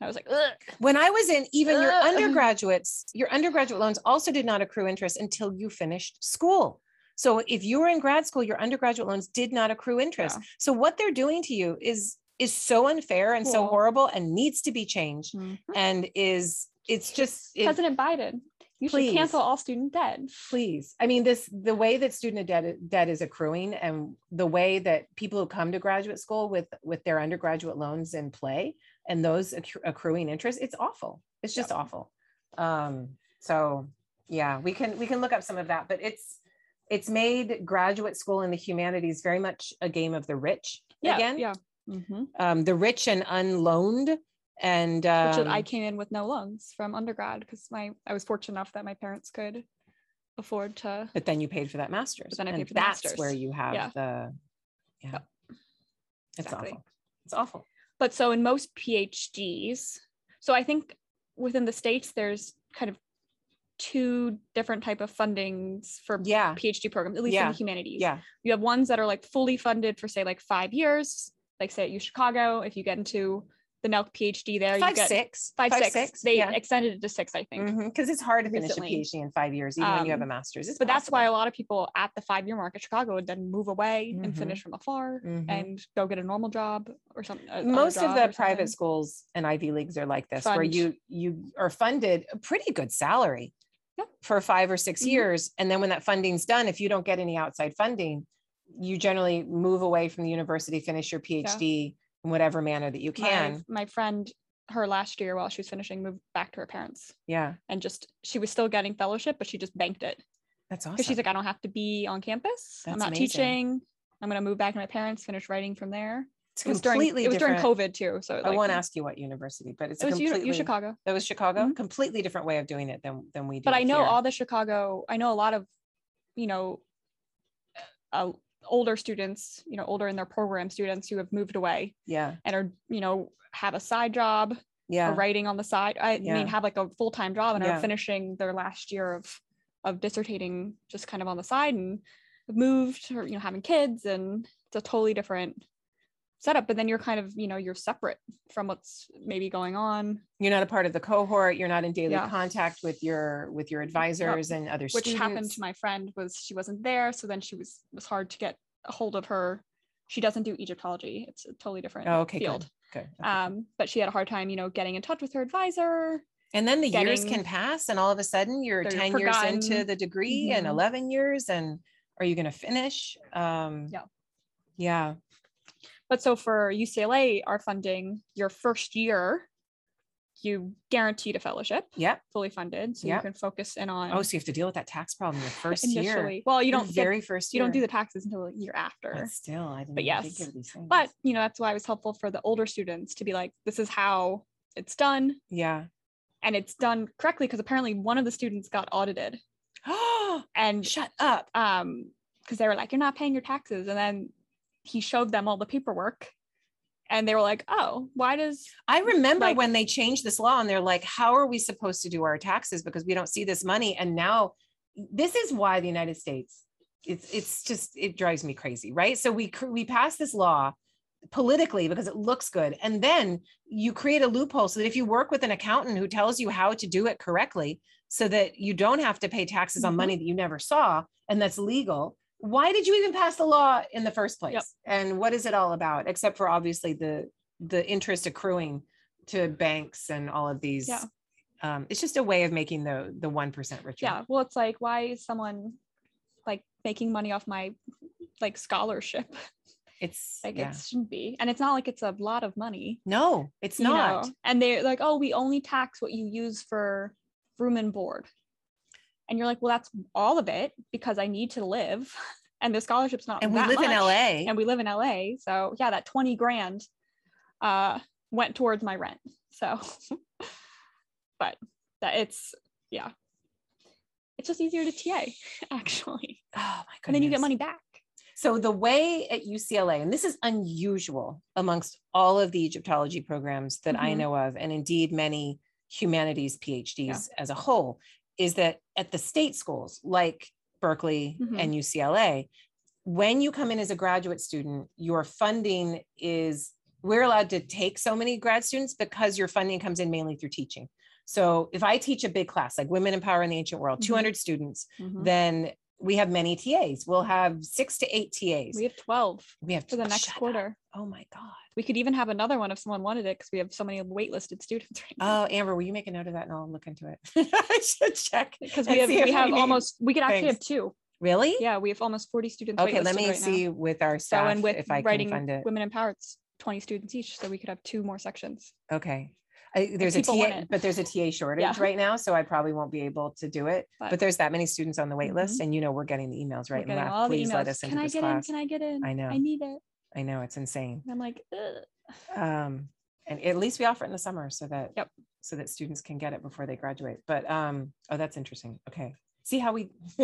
I was like, Ugh. when I was in even Ugh. your undergraduates, your undergraduate loans also did not accrue interest until you finished school. So if you were in grad school, your undergraduate loans did not accrue interest. Yeah. So what they're doing to you is is so unfair and cool. so horrible and needs to be changed mm-hmm. and is it's just it, President Biden you please, should cancel all student debt. Please. I mean, this the way that student debt debt is accruing and the way that people who come to graduate school with with their undergraduate loans in play and those accruing interest, it's awful. It's just awful. Um, so yeah, we can we can look up some of that, but it's it's made graduate school in the humanities very much a game of the rich yeah, again. Yeah. Mm-hmm. Um, the rich and unloaned and um, Which I came in with no loans from undergrad because my I was fortunate enough that my parents could afford to. But then you paid for that master's. But then I paid and for that's master's. where you have yeah. the. Yeah, yep. it's exactly. awful. It's awful. But so in most PhDs, so I think within the states there's kind of two different type of fundings for yeah. PhD programs, at least yeah. in the humanities. Yeah. You have ones that are like fully funded for say like five years, like say at U Chicago. If you get into the NELC PhD there. Five, you get six. Five, five six. six. They yeah. extended it to six, I think. Because mm-hmm. it's hard to finish recently. a PhD in five years, even um, when you have a um, master's. It's but possible. that's why a lot of people at the five year mark at Chicago would then move away mm-hmm. and finish from afar mm-hmm. and go get a normal job or something. Most of the private schools and Ivy Leagues are like this, Fund. where you you are funded a pretty good salary yeah. for five or 6 mm-hmm. years. And then when that funding's done, if you don't get any outside funding, you generally move away from the university, finish your PhD. Yeah in whatever manner that you can. My, my, friend her last year while she was finishing moved back to her parents. Yeah. And just she was still getting fellowship, but she just banked it. That's awesome. Because she's like, I don't have to be on campus. That's I'm not amazing. teaching. I'm gonna move back to my parents, finish writing from there. It's it was completely during, it was during COVID too. So like, I won't ask you what university, but it's it was completely, U, Chicago. That was Chicago. Mm-hmm. Completely different way of doing it than than we do. But I know here. all the Chicago. I know a lot of, you know, uh, older students. You know, older in their program students who have moved away. Yeah. And are you know have a side job yeah. writing on the side. I yeah. mean, have like a full time job and yeah. are finishing their last year of of dissertating just kind of on the side and moved or you know having kids and it's a totally different setup but then you're kind of you know you're separate from what's maybe going on you're not a part of the cohort you're not in daily yeah. contact with your with your advisors yep. and other which students. happened to my friend was she wasn't there so then she was was hard to get a hold of her she doesn't do egyptology it's a totally different oh, okay, field Okay. okay. Um, but she had a hard time, you know, getting in touch with her advisor. And then the getting, years can pass, and all of a sudden you're 10 forgotten. years into the degree mm-hmm. and 11 years. And are you going to finish? Um, yeah. Yeah. But so for UCLA, our funding, your first year, you guaranteed a fellowship. Yeah. Fully funded. So yep. you can focus in on. Oh, so you have to deal with that tax problem your first initially. year. Well, you don't very first year. You don't do the taxes until a year after. But still, I didn't but yes. But you know, that's why it was helpful for the older students to be like, this is how it's done. Yeah. And it's done correctly because apparently one of the students got audited. *gasps* and shut up. Um, because they were like, You're not paying your taxes. And then he showed them all the paperwork and they were like, "Oh, why does?" I remember like, when they changed this law, and they're like, "How are we supposed to do our taxes because we don't see this money?" And now, this is why the United States, it's it's just it drives me crazy, right? So we we passed this law politically because it looks good. And then you create a loophole so that if you work with an accountant who tells you how to do it correctly, so that you don't have to pay taxes on Mhm. money that you never saw and that's legal. Why did you even pass the law in the first place? Yep. And what is it all about? Except for obviously the the interest accruing to banks and all of these. Yeah. Um, it's just a way of making the the one percent richer. Yeah. Well, it's like, why is someone like making money off my like scholarship? It's *laughs* Like yeah. it shouldn't be. And it's not like it's a lot of money. no, it's not. know? And they're like, oh, we only tax what you use for room and board. And you're like, well, that's all of it because I need to live. *laughs* And the scholarship's not And we live in. LA. And we live in LA. So yeah, that 20 grand uh went towards my rent. So *laughs* but that it's yeah. It's just easier to TA, *laughs* actually. oh my goodness. And then you get money back. So the way at UCLA, and this is unusual amongst all of the Egyptology programs that I Mhm. know of, and indeed many humanities PhDs as a whole, is that at the state schools like Berkeley Mhm. and UCLA, when you come in as a graduate student, your funding is we're allowed to take so many grad students because your funding comes in mainly through teaching. So if I teach a big class like Women in Power in the Ancient World, Mhm. 200 students, Mhm. then we have many TAs. We'll have six to eight TAs. We have 12 We have for the next shut up. quarter. Oh my God. We could even have another one if someone wanted it because we have so many waitlisted students *laughs* right now. Oh, Amber, will you make a note of that and I'll look into it? *laughs* I should check. Because we have we have almost we could actually have two. Really? Yeah, we have almost 40 students. Okay, let me right now. see with our So staff and with if I can writing fund it. Women it's 20 students each, so we could have two more sections. Okay. I, there's a TA, but there's a TA shortage Yeah. right now, so I probably won't be able to do it. But, But- there's that many students on the wait list, Mhm. and you know we're getting the emails right and left. Please let us Can I get class. in? Can I get in? I know. I need it. I know it's insane. I'm like, Ugh. um and at least we offer it in the summer so that Yep. so that students can get it before they graduate. But um oh that's interesting. Okay. See how we *laughs*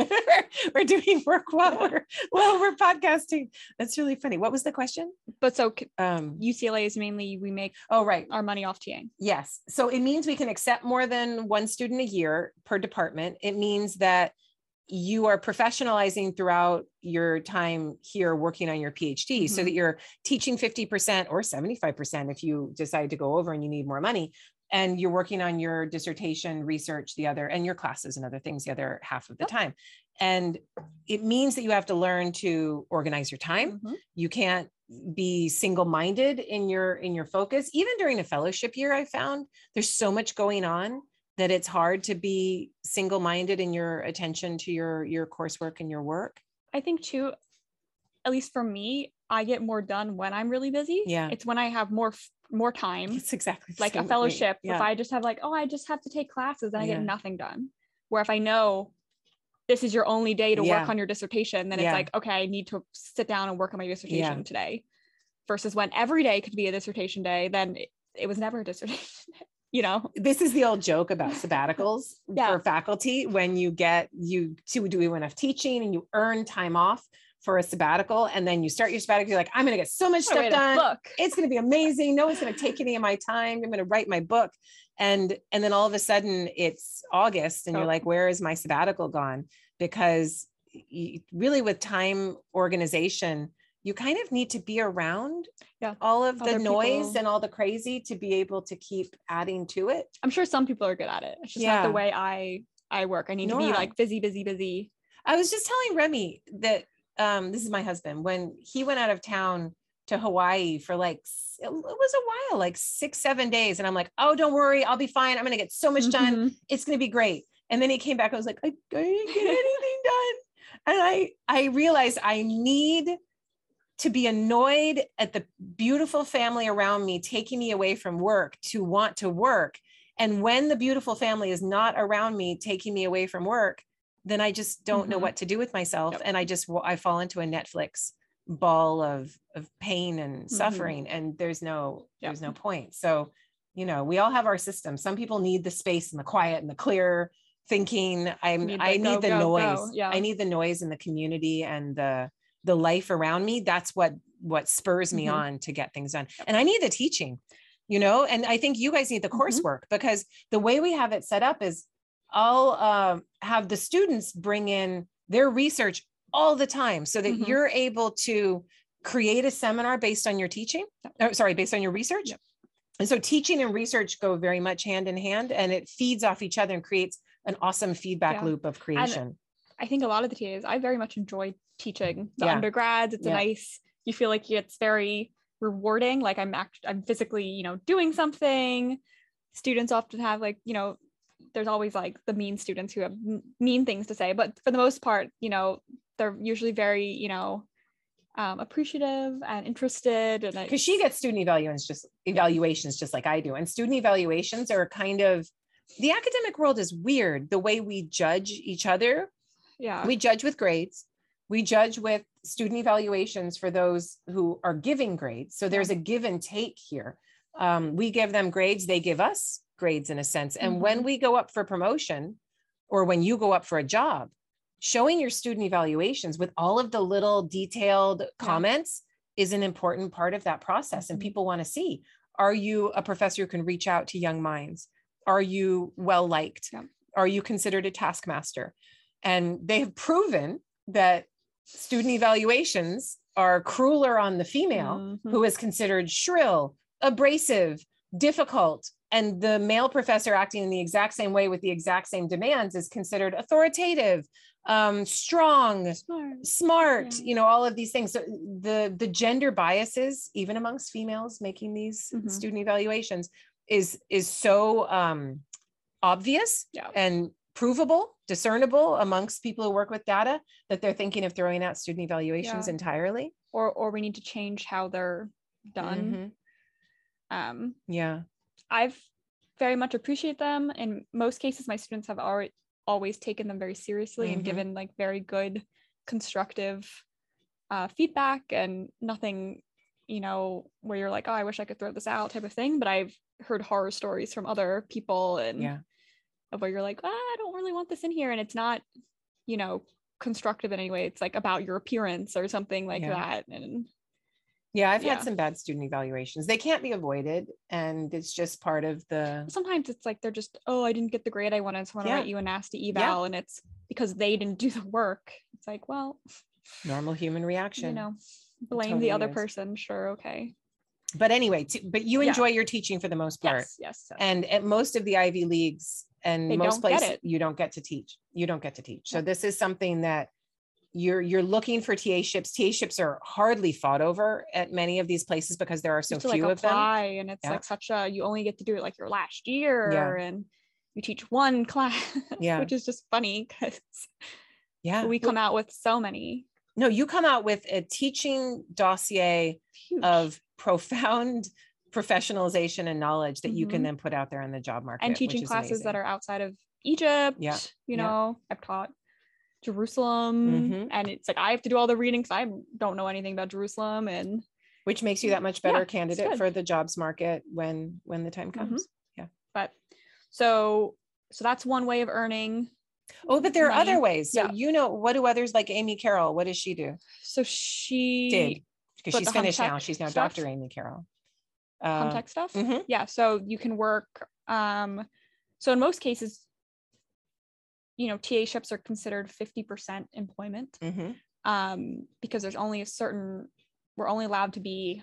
we're doing work while we're while we're podcasting. That's really funny. What was the question? But so um UCLA is mainly we make oh right. our money off TAing. yes. So it means we can accept more than one student a year per department. It means that you are professionalizing throughout your time here working on your PhD so Mhm. that you're teaching 50% or 75% if you decide to go over and you need more money and you're working on your dissertation research the other and your classes and other things the other half of the time and it means that you have to learn to organize your time Mhm. you can't be single-minded in your in your focus even during a fellowship year i found there's so much going on that it's hard to be single-minded in your attention to your your coursework and your work I think too, at least for me, I get more done when I'm really busy. Yeah. It's when I have more more time, it's exactly like a fellowship. If I just have like, oh, I just have to take classes and I Yeah. get nothing done. Where if I know this is your only day to Yeah. work on your dissertation, then Yeah. it's like, okay, I need to sit down and work on my dissertation Yeah. today. Versus when every day could be a dissertation day, then it, it was never a dissertation *laughs* day, you know? this is the old joke about sabbaticals Yeah. for faculty when you get you to do enough teaching and you earn time off for a sabbatical and then you start your sabbatical you're like i'm going to get so much stuff done book. it's going to be amazing no one's going to take any of my time i'm going to write my book and and then all of a sudden it's august and you're Oh. like where is my sabbatical gone because really with time organization you kind of need to be around Yeah. all of the noise people- and all the crazy to be able to keep adding to it I'm sure some people are good at it. It's just not Yeah. the way I I work. I need to be like busy, busy, busy. I was just telling Remy that um, this is my husband when he went out of town to Hawaii for like it was a while, like six, seven days, and I'm like, oh, don't worry, I'll be fine. I'm gonna get so much done. Mhm. It's gonna be great. And then he came back. I was like, I, I didn't get anything *laughs* done, and I I realized I need to be annoyed at the beautiful family around me taking me away from work to want to work. And when the beautiful family is not around me taking me away from work, then I just don't know Mhm. what to do with myself. Yep. And I just, I fall into a Netflix ball of, of pain and suffering and there's no, Mm-hmm. Yep. there's no point. So, you know, we all have our systems. Some people need the space and the quiet and the clear thinking. I'm, Need I go, need the go, go. noise. Yeah. I need the noise in the community and the, the life around me. That's what, what spurs me Mhm. on to get things done. And I need the teaching, you know, and I think you guys need the Mhm. coursework because the way we have it set up is I'll um, have the students bring in their research all the time so that Mhm. you're able to create a seminar based on your teaching. Oh, sorry, based on your research. Yep. And so teaching and research go very much hand in hand and it feeds off each other and creates an awesome feedback Yeah. loop of creation. I think a lot of the TAs, I very much enjoy teaching the Yeah. undergrads. It's Yeah. a nice, you feel like it's very rewarding. Like I'm act, I'm physically, you know, doing something. Students often have like, you know, there's always like the mean students who have mean things to say, but for the most part, you know, they're usually very, you know, um, appreciative and interested. And because she gets student evaluations just evaluations just like I do. And student evaluations are kind of the academic world is weird the way we judge each other. Yeah, We judge with grades. We judge with student evaluations for those who are giving grades. So there's a give and take here. Um, we give them grades, they give us grades in a sense. And when we go up for promotion or when you go up for a job, showing your student evaluations with all of the little detailed comments is an important part of that process. And Mhm. people want to see are you a professor who can reach out to young minds? Are you well liked? Yeah. Are you considered a taskmaster? And they have proven that student evaluations are crueler on the female Mhm. who is considered shrill, abrasive, difficult. And the male professor acting in the exact same way with the exact same demands is considered authoritative, um, strong, Smart. smart, Yeah. you know, all of these things. So the the gender biases, even amongst females making these Mhm. student evaluations, is is so um, obvious Yeah. and provable, discernible amongst people who work with data that they're thinking of throwing out student evaluations Yeah. entirely. Or, or we need to change how they're done. Mhm. Um, Yeah. I've very much appreciate them. In most cases, my students have already always taken them very seriously Mhm. and given like very good, constructive uh, feedback and nothing, you know, where you're like, oh, I wish I could throw this out type of thing. But I've heard horror stories from other people and Yeah. of where you're like, ah, I don't really want this in here, and it's not, you know, constructive in any way. It's like about your appearance or something like Yeah. that. And Yeah. I've Yeah. had some bad student evaluations. They can't be avoided. And it's just part of the, sometimes it's like they're just oh i didn't get the grade i wanted so i want to Yeah. write you a nasty eval and it's because they didn't do the work it's like well normal human reaction. you know blame totally the other is. person sure okay But anyway, t- but you enjoy your teaching for the most part. yes yes so- And at most of the Ivy Leagues and They most places, you don't get to teach. You don't get to teach. So this is something that you're you're looking for TA ships. TA ships are hardly fought over at many of these places because there are so you have to few like of them. and it's Yeah. like such a you only get to do it like your last year and you teach one *laughs* class Yeah. which is just funny because Yeah. we come out with so many no, you come out with a teaching dossier huge of profound professionalisation and knowledge that you can Mhm. then put out there in the job market. and teaching classes that are outside of Egypt. Yeah, You yeah. know, I've taught Jerusalem Mhm. and it's like I have to do all the reading because I don't know anything about Jerusalem and which makes you that much better it's candidate for the jobs market when when the time Mhm. yeah but so so that's one way of earning. Oh, but there are other ways. So Yeah. you know, what do others like Amy Carroll? What does she do? So she Did because she's finished now. She's now stuff? Dr. Amy Carroll. Uh, contact stuff. mhm. Yeah, so you can work um so in most cases you know, TA ships are considered 50% employment. mhm. um, because there's only a certain we're only allowed to be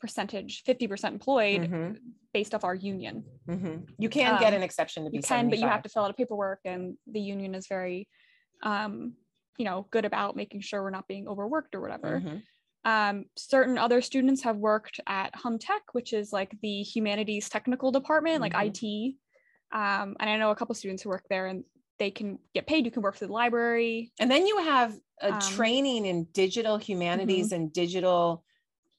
percentage 50% employed Mhm. based off our union Mhm. You can get Um, an exception to be you can but you have to fill out a paperwork and the union is very um, you know good about making sure we're not being overworked or whatever Mhm. Um, certain other students have worked at hum tech which is like the humanities technical department like Mhm. it um, and i know a couple students who work there and they can get paid. You can work for the library. And then you have a Um, training in digital humanities and digital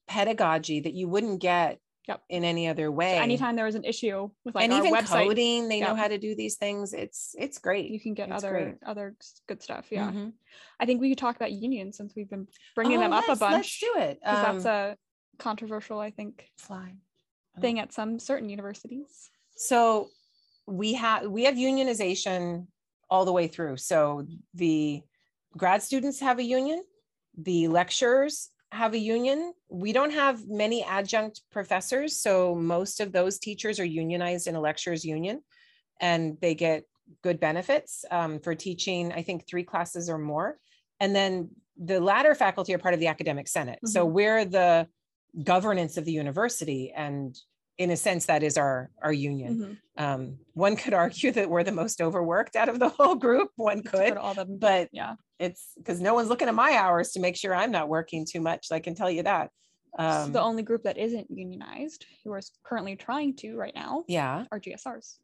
pedagogy that you wouldn't get Yep. in any other way. anytime there was an issue with like and our even website coding, they know how to do these things. It's it's great. you can get It's other great. other good stuff yeah Mhm. i think we could talk about unions since we've been bringing Oh, them up a bunch Let's do it. Um, that's a controversial i think fly. thing at some certain universities So we have we have unionization all the way through. So the grad students have a union, the lecturers have a union. We don't have many adjunct professors, so most of those teachers are unionized in a lecturers union, and they get good benefits um, for teaching. I think three classes or more. And then the latter faculty are part of the academic senate. So Mhm. we're the governance of the university. And in a sense, that is our, our union. Mhm. Um, one could argue that we're the most overworked out of the *laughs* whole group. One could, all the but yeah. it's because no one's looking at my hours to make sure I'm not working too much. I can tell you that. Um, the only group that isn't unionized, who are currently trying to right now, yeah. are GSRs.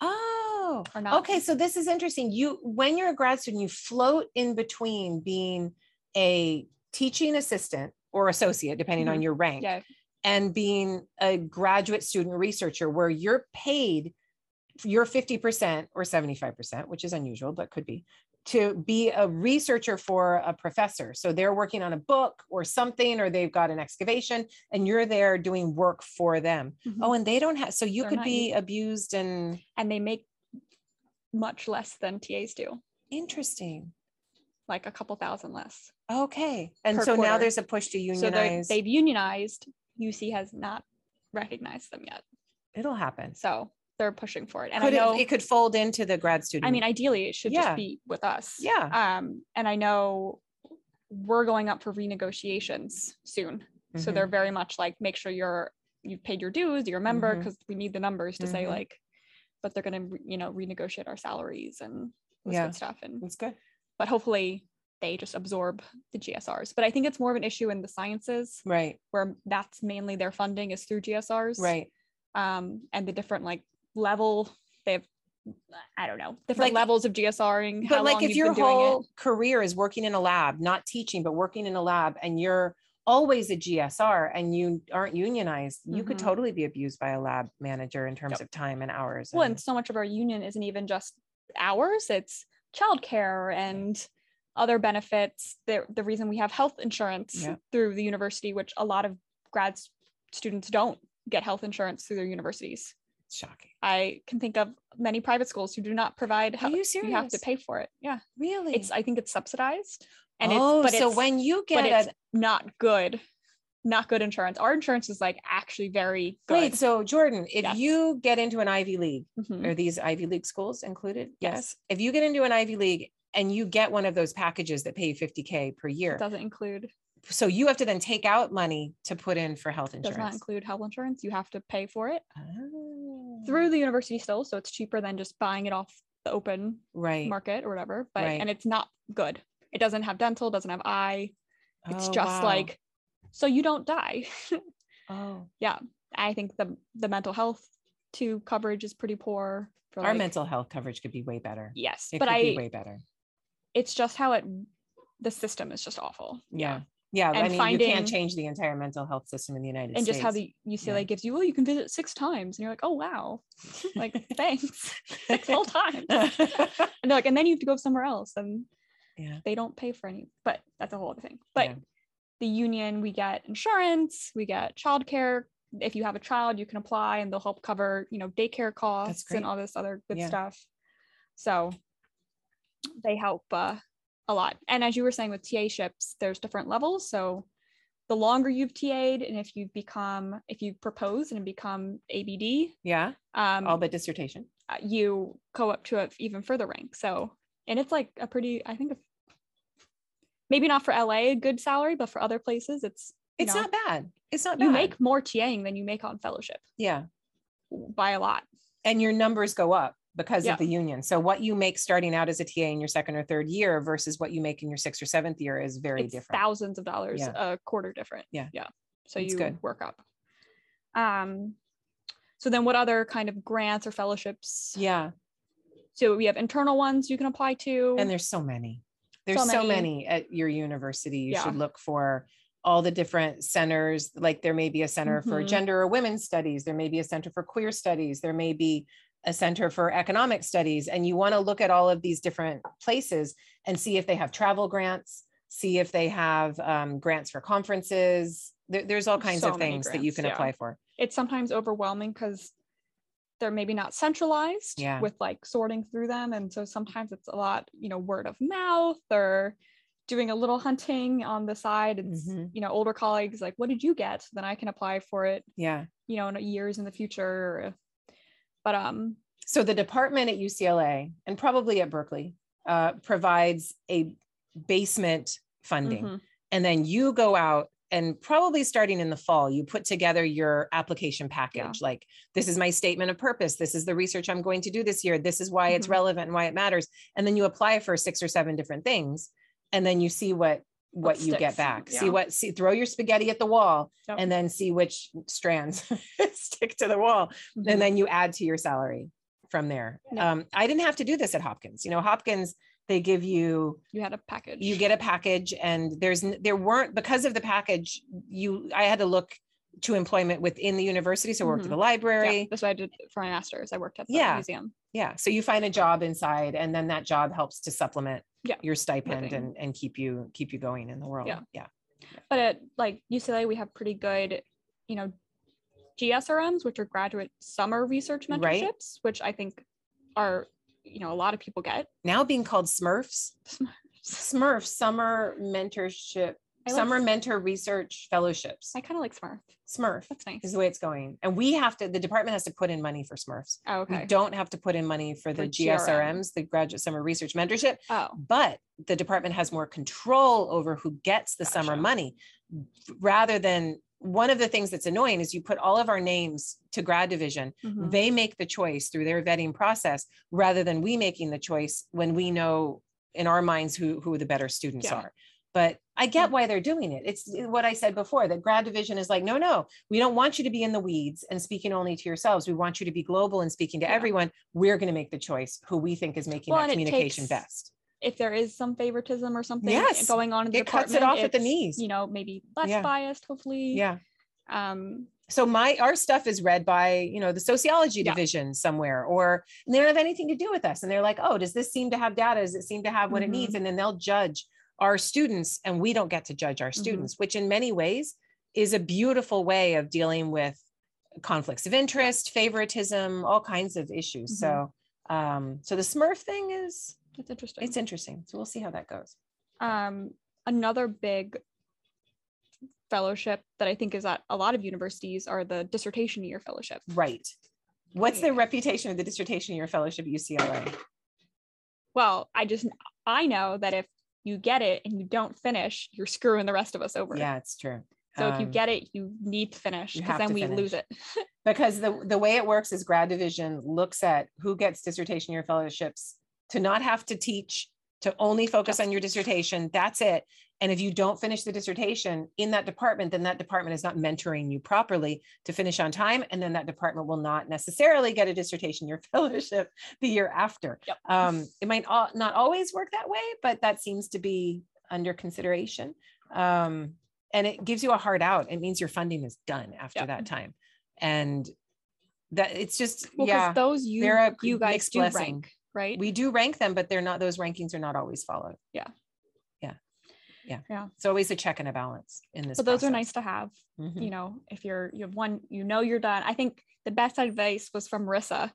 Oh, Or not. okay. So this is interesting. You, when you're a grad student, you float in between being a teaching assistant or associate, depending on Mhm. your rank, Yeah. And being a graduate student researcher where you're paid your 50% or 75%, which is unusual, but could be, to be a researcher for a professor. So they're working on a book or something, or they've got an excavation and you're there doing work for them. Mhm. Oh, and they don't have, so you They're could be union. abused and and they make much less than TAs do, interesting. like a couple thousand less. Okay. And so now there's a push to unionize. So they've unionized. UC has not recognized them yet, It'll happen. so they're pushing for it. And Could I know, it, it could fold into the grad student. I mean, ideally, it should Yeah. just be with us. Yeah. Um, and I know we're going up for renegotiations soon, so Mhm. they're very much like make sure you're you've paid your dues, you're a member, because we need the numbers to say Mhm. like, but they're gonna you know renegotiate our salaries and this Yeah. good stuff. And It's good. but hopefully they just absorb the GSRs. But I think it's more of an issue in the sciences Right. where that's mainly their funding is through GSRs. Right. Um, and the different like level they have, I don't know, different Like- levels of GSRing. But how like if your whole career is working in a lab, not teaching, but working in a lab, and you're always a GSR and you aren't unionized, you could Mhm. totally be abused by a lab manager in terms Yep. of time and hours. Well, and- and so much of our union isn't even just hours; it's childcare and other benefits. The the reason we have health insurance Yeah. through the university, which a lot of grad students don't get health insurance through their universities. It's shocking. I can think of many private schools who do not provide Are you you You have to pay for it. Yeah, Really? it's I think it's subsidized, and oh, it's but so it's, when you get a not good, not good insurance. Our insurance is like actually very good. wait, so Jordan, if Yes. you get into an Ivy League, Mhm. are these Ivy League schools included? Yes. If you get into an Ivy League and you get one of those packages that pay you 50K per year. It doesn't include so you have to then take out money to put in for health insurance. does not include health insurance. You have to pay for it Oh, through the university still, so it's cheaper than just buying it off the open right. market or whatever. But Right. and it's not good. It doesn't have dental, doesn't have eye. It's Oh, just wow. like so you don't die. *laughs* oh, yeah, I think the the mental health to coverage is pretty poor. Our like- mental health coverage could be way better. yes, It but could be I way better. It's just how it the system is just awful. Yeah. Yeah. I And mean, you can't change the entire mental health system in the United and States. And just how the UCLA gives you, well, you can visit six times, and you're like, oh wow, *laughs* like thanks, *laughs* six whole times. *laughs* And they're like, and then you have to go somewhere else, and yeah. they don't pay for any. But that's a whole other thing. But Yeah. the union, we get insurance, we get childcare. If you have a child, you can apply, and they'll help cover, you know, daycare costs and all this other good Yeah. stuff. So they help uh, a lot. And as you were saying with TA ships, there's different levels. So the longer you've TA'd, and if you've become, if you propose and become ABD, Yeah. um, All but dissertation. uh, you go up to an even further rank. So, and it's like a pretty, I think, maybe not for LA a good salary, but for other places, it's It's know, not bad. It's not you bad. make more TAing than you make on fellowship yeah. by a lot. And your numbers go up because Yeah. of the union. So what you make starting out as a TA in your second or third year versus what you make in your sixth or seventh year is very it's different. thousands of dollars Yeah. a quarter different. Yeah. yeah. So It's you good. work up. Um, so then what other kind of grants or fellowships? yeah. So we have internal ones you can apply to. And there's so many. There's So so many. many, at your university. You Yeah. should look for all the different centers. Like there may be a center for Mhm. gender or women's studies. There may be a center for queer studies. There may be a center for economic studies. And you want to look at all of these different places and see if they have travel grants, see if they have um, grants for conferences. There, there's all kinds So of things that you can yeah. apply for. it's sometimes overwhelming because they're maybe not centralized Yeah. with like sorting through them and so sometimes it's a lot you know word of mouth or doing a little hunting on the side it's Mhm. you know older colleagues like what did you get then i can apply for it Yeah. you know in years in the future but um So the department at UCLA and probably at Berkeley uh, provides a basement funding. Mhm. And then you go out and probably starting in the fall, you put together your application package. Like, this is my statement of purpose. This is the research I'm going to do this year. This is why it's Mhm. relevant and why it matters. And then you apply for six or seven different things. And then you see what what, you get back. See what see throw your spaghetti at the wall Yep. and then see which strands *laughs* stick to the wall Mhm. and then you add to your salary from there. Yeah. Um, I didn't have to do this at Hopkins. You know, Hopkins, they give you you had a package. you get a package, and there's there weren't because of the package. You I had to look to employment within the university, so I worked at the Yeah, library. that's what I did for my master's. I worked at the Yeah. museum. Yeah, so you find a job inside, and then that job helps to supplement Yeah, your stipend living. and and keep you keep you going in the world. Yeah. yeah. But at like UCLA, we have pretty good, you know, GSRMs, which are graduate summer research mentorships, Right. which I think are, you know, a lot of people get. Now being called Smurfs, *laughs* Smurf Summer Mentorship, I Summer S- Mentor Research Fellowships. I kind of like Smurf. Smurf That's nice. is the way it's going. And we have to, the department has to put in money for Smurfs. Oh, okay. We don't have to put in money for the For GRM. GSRMs, the Graduate Summer Research Mentorship, Oh, but the department has more control over who gets the summer money rather than one of the things that's annoying is you put all of our names to grad division. mhm. They make the choice through their vetting process rather than we making the choice when we know in our minds who, who the better students Yeah. are. But I get why they're doing it. It's what I said before that grad division is like, no, no, we don't want you to be in the weeds and speaking only to yourselves. We want you to be global and speaking to Yeah. everyone. We're going to make the choice who we think is making Well, that communication takes- best. if there is some favoritism or something Yes, going on in the it cuts it department, off at the knees. You know, maybe less Yeah. biased, hopefully. Yeah. Um, So my our stuff is read by you know the sociology Yeah. division somewhere, or they don't have anything to do with us, and they're like, oh, does this seem to have data? Does it seem to have what it Mm-hmm. needs? And then they'll judge our students, and we don't get to judge our Mhm. students, which in many ways is a beautiful way of dealing with conflicts of interest, favoritism, all kinds of issues. So um, so the Smurf thing is it's interesting. it's interesting. So we'll see how that goes. um, another big fellowship that I think is at a lot of universities are the dissertation year fellowship. Right. What's the reputation of the dissertation year fellowship at UCLA? Well, I just I know that if you get it and you don't finish, you're screwing the rest of us over. Yeah, it's true. So if you Um, get it, you need to finish because then we lose it. *laughs* because the the way it works is grad division looks at who gets dissertation year fellowships to not have to teach to only focus on your dissertation that's it and if you don't finish the dissertation in that department then that department is not mentoring you properly to finish on time and then that department will not necessarily get a dissertation your *laughs* fellowship the year after Yep. um, it might al- not always work that way but that seems to be under consideration um, and it gives you a hard out it means your funding is done after Yep. that time and that it's just Well, yeah those you you guys do blessing. rank, right? we do rank them but they're not those rankings are not always followed yeah yeah Yeah. it's always a check and a balance in this but those are nice to have. Mhm. You know, if you're you have one, you know you're done. I think the best advice was from Marissa,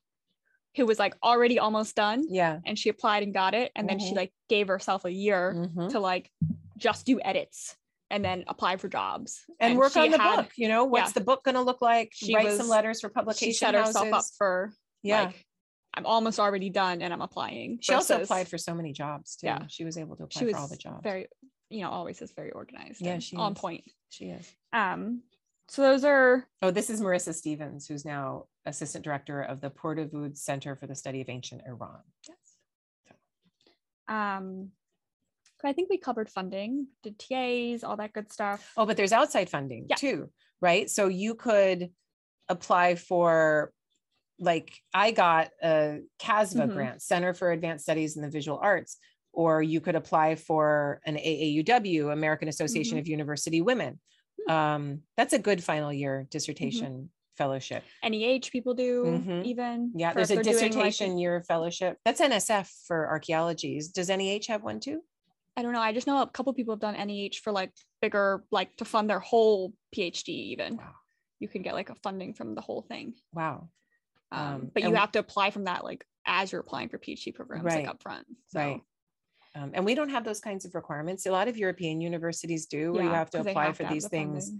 who was like already almost done yeah and she applied and got it. And then she Mhm. like gave herself a year Mhm. to like just do edits and then apply for jobs and, work on the had- book you know what's yeah. the book going to look like She write was- some letters for publication She set herself up for yeah like I'm almost already done and I'm applying. she also applied for so many jobs too Yeah. she was able to apply for all the jobs very, you know, always is very organized. Yeah, she on is. point. she is Um, so those are oh this is marissa stevens who's now assistant director of the Pourdavoud center for the study of ancient iran yes um so I think we covered funding, did TAs, all that good stuff. Oh, but there's outside funding Yeah. too, right? So you could apply for, like, I got a CASVA Mhm. grant, Center for Advanced Studies in the Visual Arts, or you could apply for an AAUW, American Association Mhm. of University Women. Um, that's a good final year dissertation fellowship. NEH people do Mhm. even. Yeah, for there's a doing, like- dissertation year fellowship. That's NSF for archaeologies. Does NEH have one too? I don't know. I just know a couple people have done NEH for like bigger, like to fund their whole PhD even. Wow. You can get like a funding from the whole thing. Wow. Um, Um, but you have to apply from that like as you're applying for PhD programs Right. like up front. So, Right. Um, and we don't have those kinds of requirements. A lot of European universities do, where you have to apply have for to these the things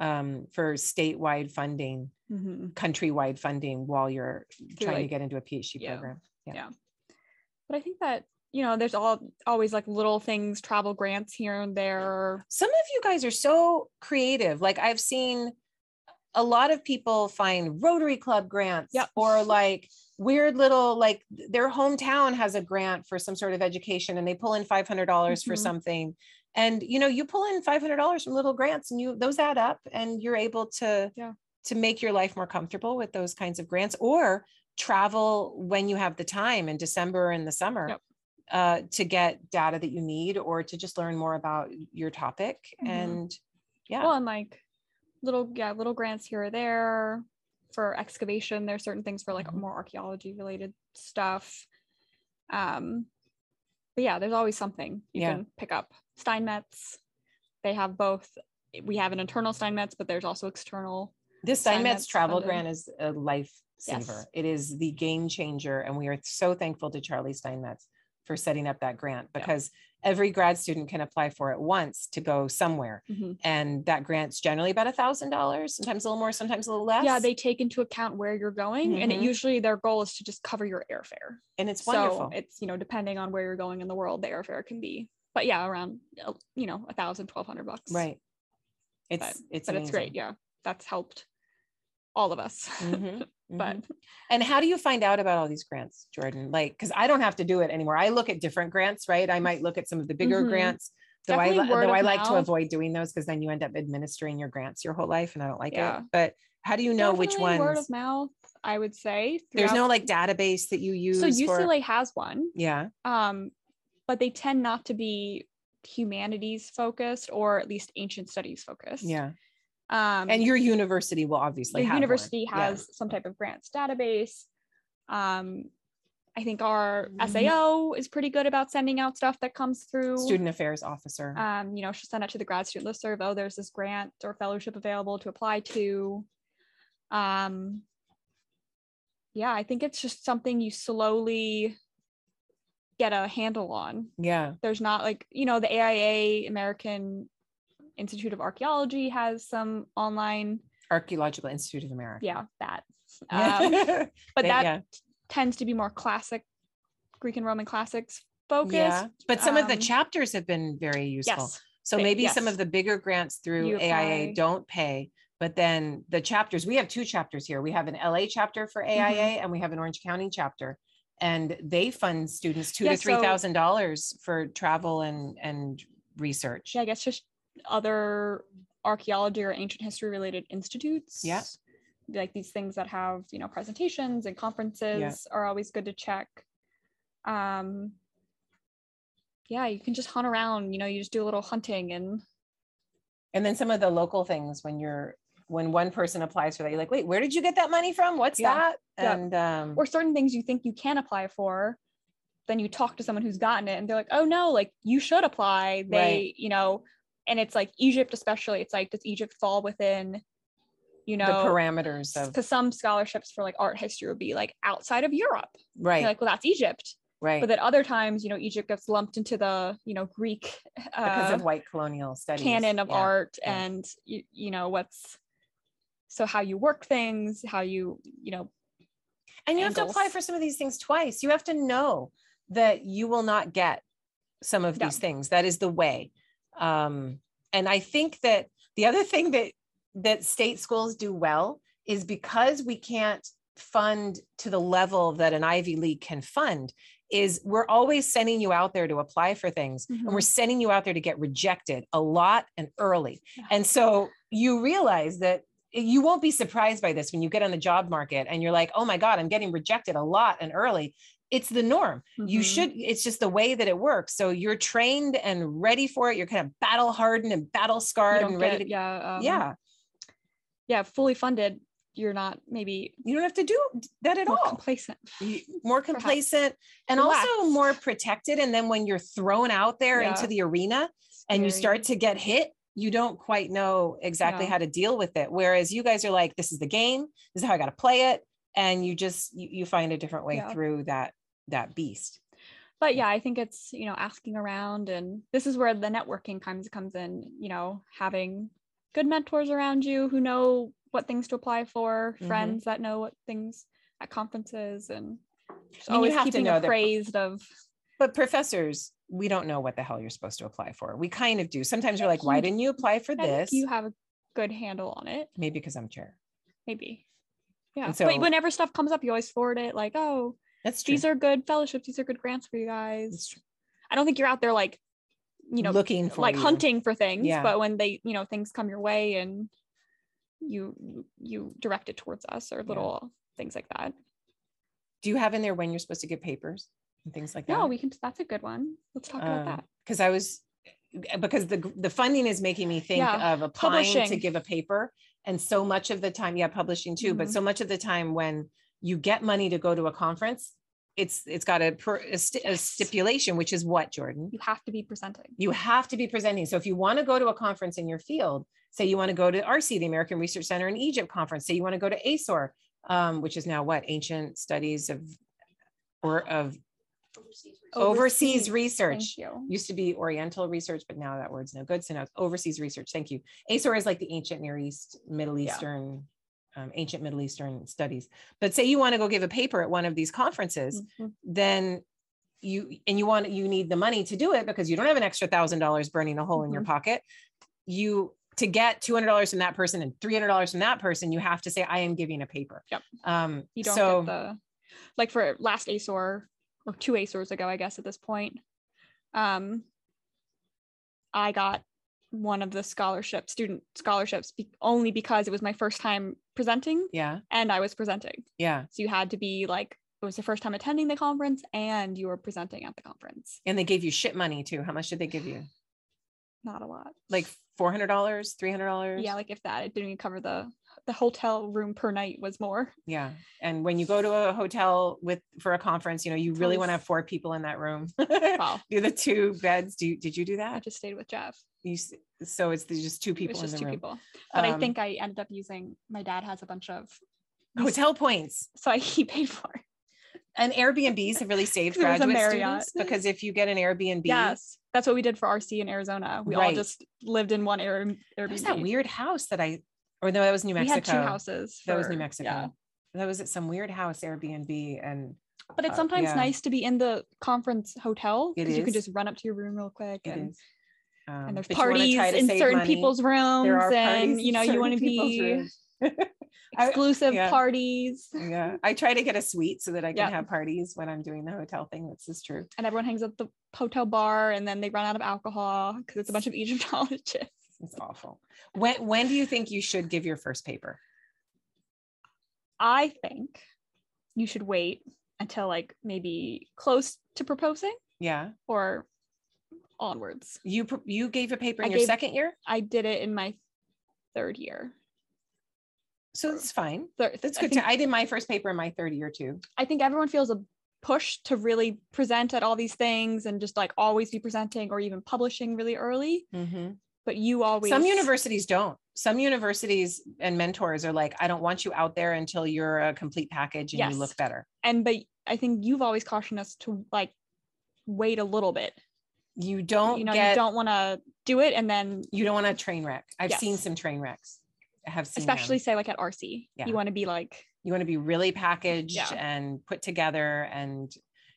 um, for statewide funding, Mhm. countrywide funding while you're trying to get into a PhD program. yeah. program. But I think that you know, there's all always like little things, travel grants here and there. Some of you guys are so creative. Like I've seen a lot of people find Rotary Club grants Yep. or like weird little like their hometown has a grant for some sort of education and they pull in $500 for Mhm. something. And you know, you pull in $500 from little grants and you those add up and you're able to Yeah. to make your life more comfortable with those kinds of grants or travel when you have the time in December and the summer. Yep. Uh, to get data that you need or to just learn more about your topic Mhm. and yeah Well, and like little, yeah, little grants here or there for excavation. There's certain things for like Mhm. more archaeology related stuff. Um, but yeah, there's always something you Yeah. can pick up. Steinmetz, they have both. We have an internal Steinmetz, but there's also external. This Steinmetz Steinmetz travel funded. grant is a life saver. Yes. It is the game changer. And we are so thankful to Charlie Steinmetz for setting up that grant Yeah. Every grad student can apply for it once to go somewhere. Mhm. And that grant's generally about a thousand dollars, sometimes a little more, sometimes a little less. Yeah, they take into account where you're going, and it Mhm. usually their goal is to just cover your airfare. and it's So wonderful. it's you know depending on where you're going in the world, the airfare can be, but yeah, around you know a thousand, twelve hundred bucks. right. It's but- it's but it's great. Yeah, that's helped all of us. Mhm, *laughs* but mhm. and how do you find out about all these grants, Jordan? Like, because I don't have to do it anymore. I look at different grants, right? I might look at some of the bigger Mhm. grants. Though I, Definitely though I like to avoid doing those because then you end up administering your grants your whole life, and I don't like Yeah. it. But how do you know which Definitely word ones? of mouth, I would say. There's no like database that you use. so for- UCLA has one, yeah. um, but they tend not to be humanities focused or at least ancient studies focused. Yeah. Um, And your university will obviously the have one. university Yeah. has some type of grants database. Um, I think our Mhm. SAO is pretty good about sending out stuff that comes through. student affairs officer. um, you know, she'll send it to the grad student listserv. Oh, there's this grant or fellowship available to apply to. Um, yeah, I think it's just something you slowly get a handle on. yeah. There's not like, you know, the AIA, American Institute of Archaeology, has some online, Archaeological Institute of America. yeah, that. *laughs* Um, but that yeah. tends to be more classic Greek and Roman classics focused. Yeah. But some of the um, chapters have been very useful. Yes. So maybe some of the bigger grants through You AIA don't pay, but then the chapters, we have two chapters here. We have an LA chapter for Mm-hmm. AIA and we have an Orange County chapter. And they fund students two Yeah, to so- three thousand dollars for travel and and research. yeah, I guess just other archaeology or ancient history related institutes. Yeah. Like these things that have, you know, presentations and conferences are always good to check. Um yeah, you can just hunt around, you know, you just do a little hunting and And then some of the local things when you're when one person applies for that, you're like, wait, where did you get that money from? What's Yeah. that? Yeah. And um or certain things you think you can apply for, then you talk to someone who's gotten it and they're like, oh no, like you should apply. They, Right. you know, and it's like Egypt, especially, it's like, does Egypt fall within, you the know, parameters of because some scholarships for like art history would be like outside of Europe. right, You're like, well, that's Egypt. right. But then other times, you know, Egypt gets lumped into the, you know, Greek because uh, of white colonial studies. canon of Yeah. art yeah. and you, you know what's so how you work things, how you, you know, And you have to apply for some of these things twice. You have to know that you will not get some of these things. That is the way. Um, and I think that the other thing that that state schools do well is because we can't fund to the level that an Ivy League can fund is we're always sending you out there to apply for things and we're sending you out there to get rejected a lot and early. Yeah. And so you realize that you won't be surprised by this when you get on the job market and you're like, oh my God, I'm getting rejected a lot and early. It's the norm. You Mhm. should, it's just the way that it works. So you're trained and ready for it. You're kind of battle hardened and battle scarred and ready get- to, yeah, um, yeah. yeah, fully funded. You're not maybe You don't have to do that at more all. complacent. More complacent and also more protected. And then when you're thrown out there Yeah. into the arena and you start to get hit, you don't quite know exactly Yeah. how to deal with it. Whereas you guys are like, this is the game, this is how I got to play it. And you just, you, you find a different way Yeah. through that, that beast. but yeah i think it's you know asking around and this is where the networking comes comes in you know having good mentors around you who know what things to apply for Mhm. friends that know what things at conferences and just I mean, you always have to keeping know that- of But professors, we don't know what the hell you're supposed to apply for. We kind of do. Sometimes you're like, why didn't you apply for I this? you have a good handle on it. Maybe because I'm chair. Maybe. Yeah. And so- but whenever stuff comes up, you always forward it like, oh, That's true. these are good fellowships. These are good grants for you guys. I don't think you're out there like, you know, looking for like you. hunting for things. Yeah. But when they, you know, things come your way and you you direct it towards us or little things like that. Do you have in there when you're supposed to give papers and things like that? No, we can. That's a good one. Let's talk about that. because I was because the the funding is making me think Yeah, of applying to give a paper, and so much of the time, yeah, publishing too, but Mhm. so much of the time when you get money to go to a conference, it's it's got a, per, a, sti- a stipulation, which is what Jordan. You have to be presenting. You have to be presenting. So if you want to go to a conference in your field, say you want to go to ARCE, the American Research Center in Egypt conference, say you want to go to ASOR, um, which is now what ancient studies of or of overseas research Thank you. used to be oriental research but now that word's no good so now it's overseas research thank you asor is like the ancient near east middle Yeah. Um, ancient middle eastern studies but say you want to go give a paper at one of these conferences Mhm. then you and you want you need the money to do it because you don't have an extra thousand dollars burning a hole in your Mhm. pocket you to get $200 from that person and $300 from that person you have to say i am giving a paper Yep. um You don't so get the like for last ASOR or two ASORs ago, I guess at this point. Um, I got one of the scholarship student scholarships be- only because it was my first time presenting yeah and I was presenting. yeah So you had to be like it was the first time attending the conference and you were presenting at the conference. and they gave you shit money too how much did they give you Not a lot. like $400 $300 Yeah, like if that it didn't even cover the the hotel room per night was more. Yeah. And when you go to a hotel with for a conference, you know, you really want to have four people in that room. *laughs* Wow. do the two beds. Do you, did you do that? I just stayed with Jeff. You, so it's just two It people in just the two room. people. But I Um, think I ended up using my dad has a bunch of hotel points so I, *laughs* he paid for it. and Airbnbs have really saved *laughs* It was a graduate students because if you get an Airbnb, Yes, that's what we did for ARCE in Arizona. We all just lived in one Air, Airbnb. there's that weird house that I, or no, that was New Mexico. we had two houses. That was New Mexico. Yeah. That was at some weird house Airbnb and But it's Uh, sometimes yeah. nice to be in the conference hotel because you can just run up to your room real quick it and. Um, and there's but you wanna parties in certain money. people's rooms and you know you want to be rooms. *laughs* I- exclusive yeah. parties yeah i try to get a suite so that i can Yeah. have parties when i'm doing the hotel thing this is true and everyone hangs at the hotel bar and then they run out of alcohol because it's a bunch of Egyptologists. It's awful. When when do you think you should give your first paper? I think you should wait until like maybe close to proposing yeah. or onwards. you you gave a paper in I your gave- second year? I did it in my third year. so it's fine. Third, that's I good think, to, i did my first paper in my third year too. I think everyone feels a push to really present at all these things and just like always be presenting or even publishing really early. Mm-hmm. But you always some universities don't some universities and mentors are like i don't want you out there until you're a complete package and Yes. you look better and but I think you've always cautioned us to like wait a little bit. you don't you know, get you don't want to do it and then you don't want to train wreck i've seen some train wrecks i have seen them. especially say like at ARCE. Yeah. You want to be like you want to be really packaged Yeah. and put together and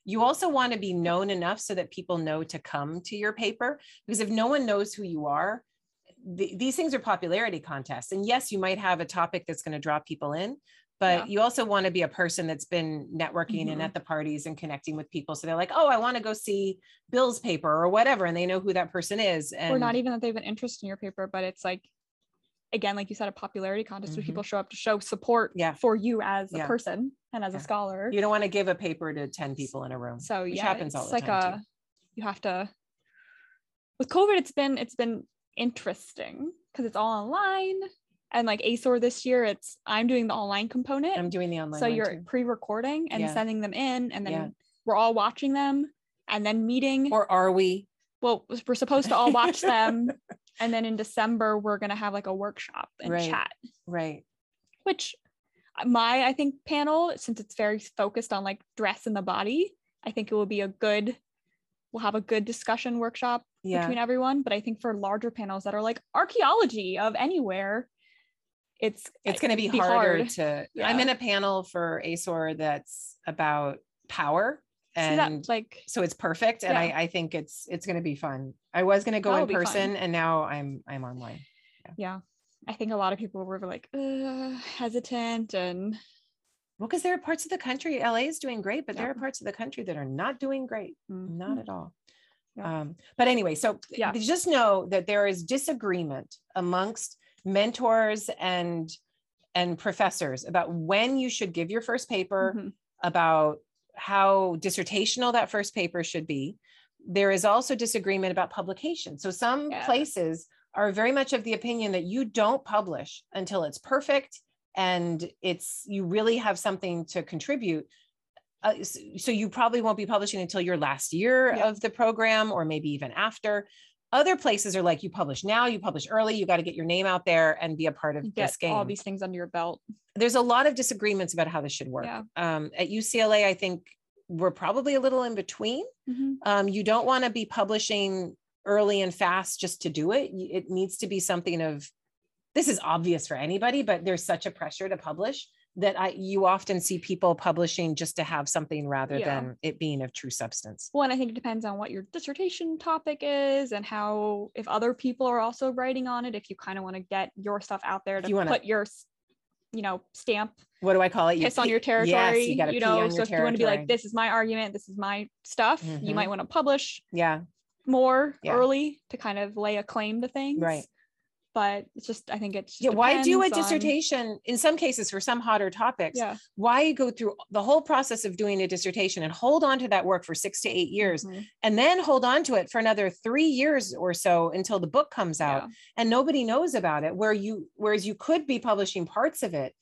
you also want to be known enough so that people know to come to your paper because if no one knows who you are th- these things are popularity contests and yes you might have a topic that's going to draw people in but Yeah. you also want to be a person that's been networking and Mhm. at the parties and connecting with people so they're like oh i want to go see bill's paper or whatever and they know who that person is and or not even that they have an interest in your paper, but it's like again, like you said, a popularity contest where Mhm. people show up to show support Yeah. for you as a person and as Yeah. a scholar. you don't want to give a paper to 10 people in a room so yeah, happens it's like a too. you have to with COVID, it's been it's been interesting because it's all online. And like ASOR this year, it's I'm doing the online component. i'm doing the online so you're too. pre-recording and Yeah. sending them in and then Yeah. we're all watching them and then meeting or are we well we're supposed to all watch them *laughs* and then in december we're going to have like a workshop and Right. chat right which my i think panel since it's very focused on like dress in the body i think it will be a good we'll have a good discussion workshop yeah. between everyone. But i think for larger panels that are like archaeology of anywhere it's it's going to be, be harder hard. to i'm in a panel for asor that's about power and that, like so it's perfect and Yeah. I, I think it's it's going to be fun. I was going to go That'll in person and now i'm i'm online. Yeah i think a lot of people were like uh, hesitant and well because there are parts of the country la is doing great but there are parts of the country that are not doing great not Mhm. at all Yeah. um but anyway so Yeah. just know that there is disagreement amongst mentors and and professors about when you should give your first paper Mhm. about how dissertational that first paper should be. There is also disagreement about publication. So some Yeah. places are very much of the opinion that you don't publish until it's perfect and it's you really have something to contribute. Uh, so you probably won't be publishing until your last year Yeah. of the program or maybe even after. Other places are like you publish now, you publish early, you got to get your name out there and be a part of you this game all these things under your belt there's a lot of disagreements about how this should work. Yeah. Um, at UCLA, I think we're probably a little in between. Um, you don't want to be publishing early and fast just to do it. It needs to be something of this is obvious for anybody, but there's such a pressure to publish that I you often see people publishing just to have something rather Yeah. than it being of true substance. well and i think it depends on what your dissertation topic is and how if other people are also writing on it if you kind of want to get your stuff out there to you wanna- put your you know stamp What do I call it? You piss on your territory Yes, you pee know so if you want to be like this is my argument this is my stuff you Mhm. might want to publish yeah, more Yeah. early to kind of lay a claim to things Right. but it's just i think it's yeah. Why do a on- dissertation in some cases for some hotter topics? yeah why go through the whole process of doing a dissertation and hold on to that work for six to eight years Mhm. and then hold on to it for another three years or so until the book comes out Yeah. and nobody knows about it where you whereas you could be publishing parts of it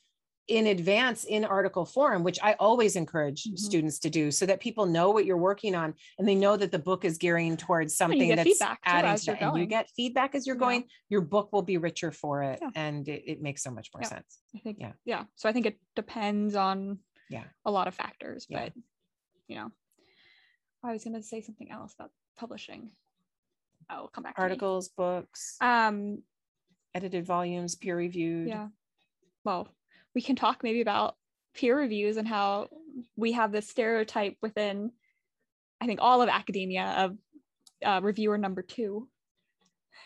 in advance in article form which i always encourage Mhm. students to do so that people know what you're working on and they know that the book is gearing towards something that's adding to you're that. and you get feedback as you're Yeah. going your book will be richer for it Yeah. and it, it makes so much more Yeah. sense I think Yeah. yeah. So I think it depends on Yeah. a lot of factors, but you know, I was gonna say something else about publishing. I'll come back. to articles books Um. edited volumes, peer reviewed. Yeah. Well, we can talk maybe about peer reviews and how we have this stereotype within, I think, all of academia of uh, reviewer number two.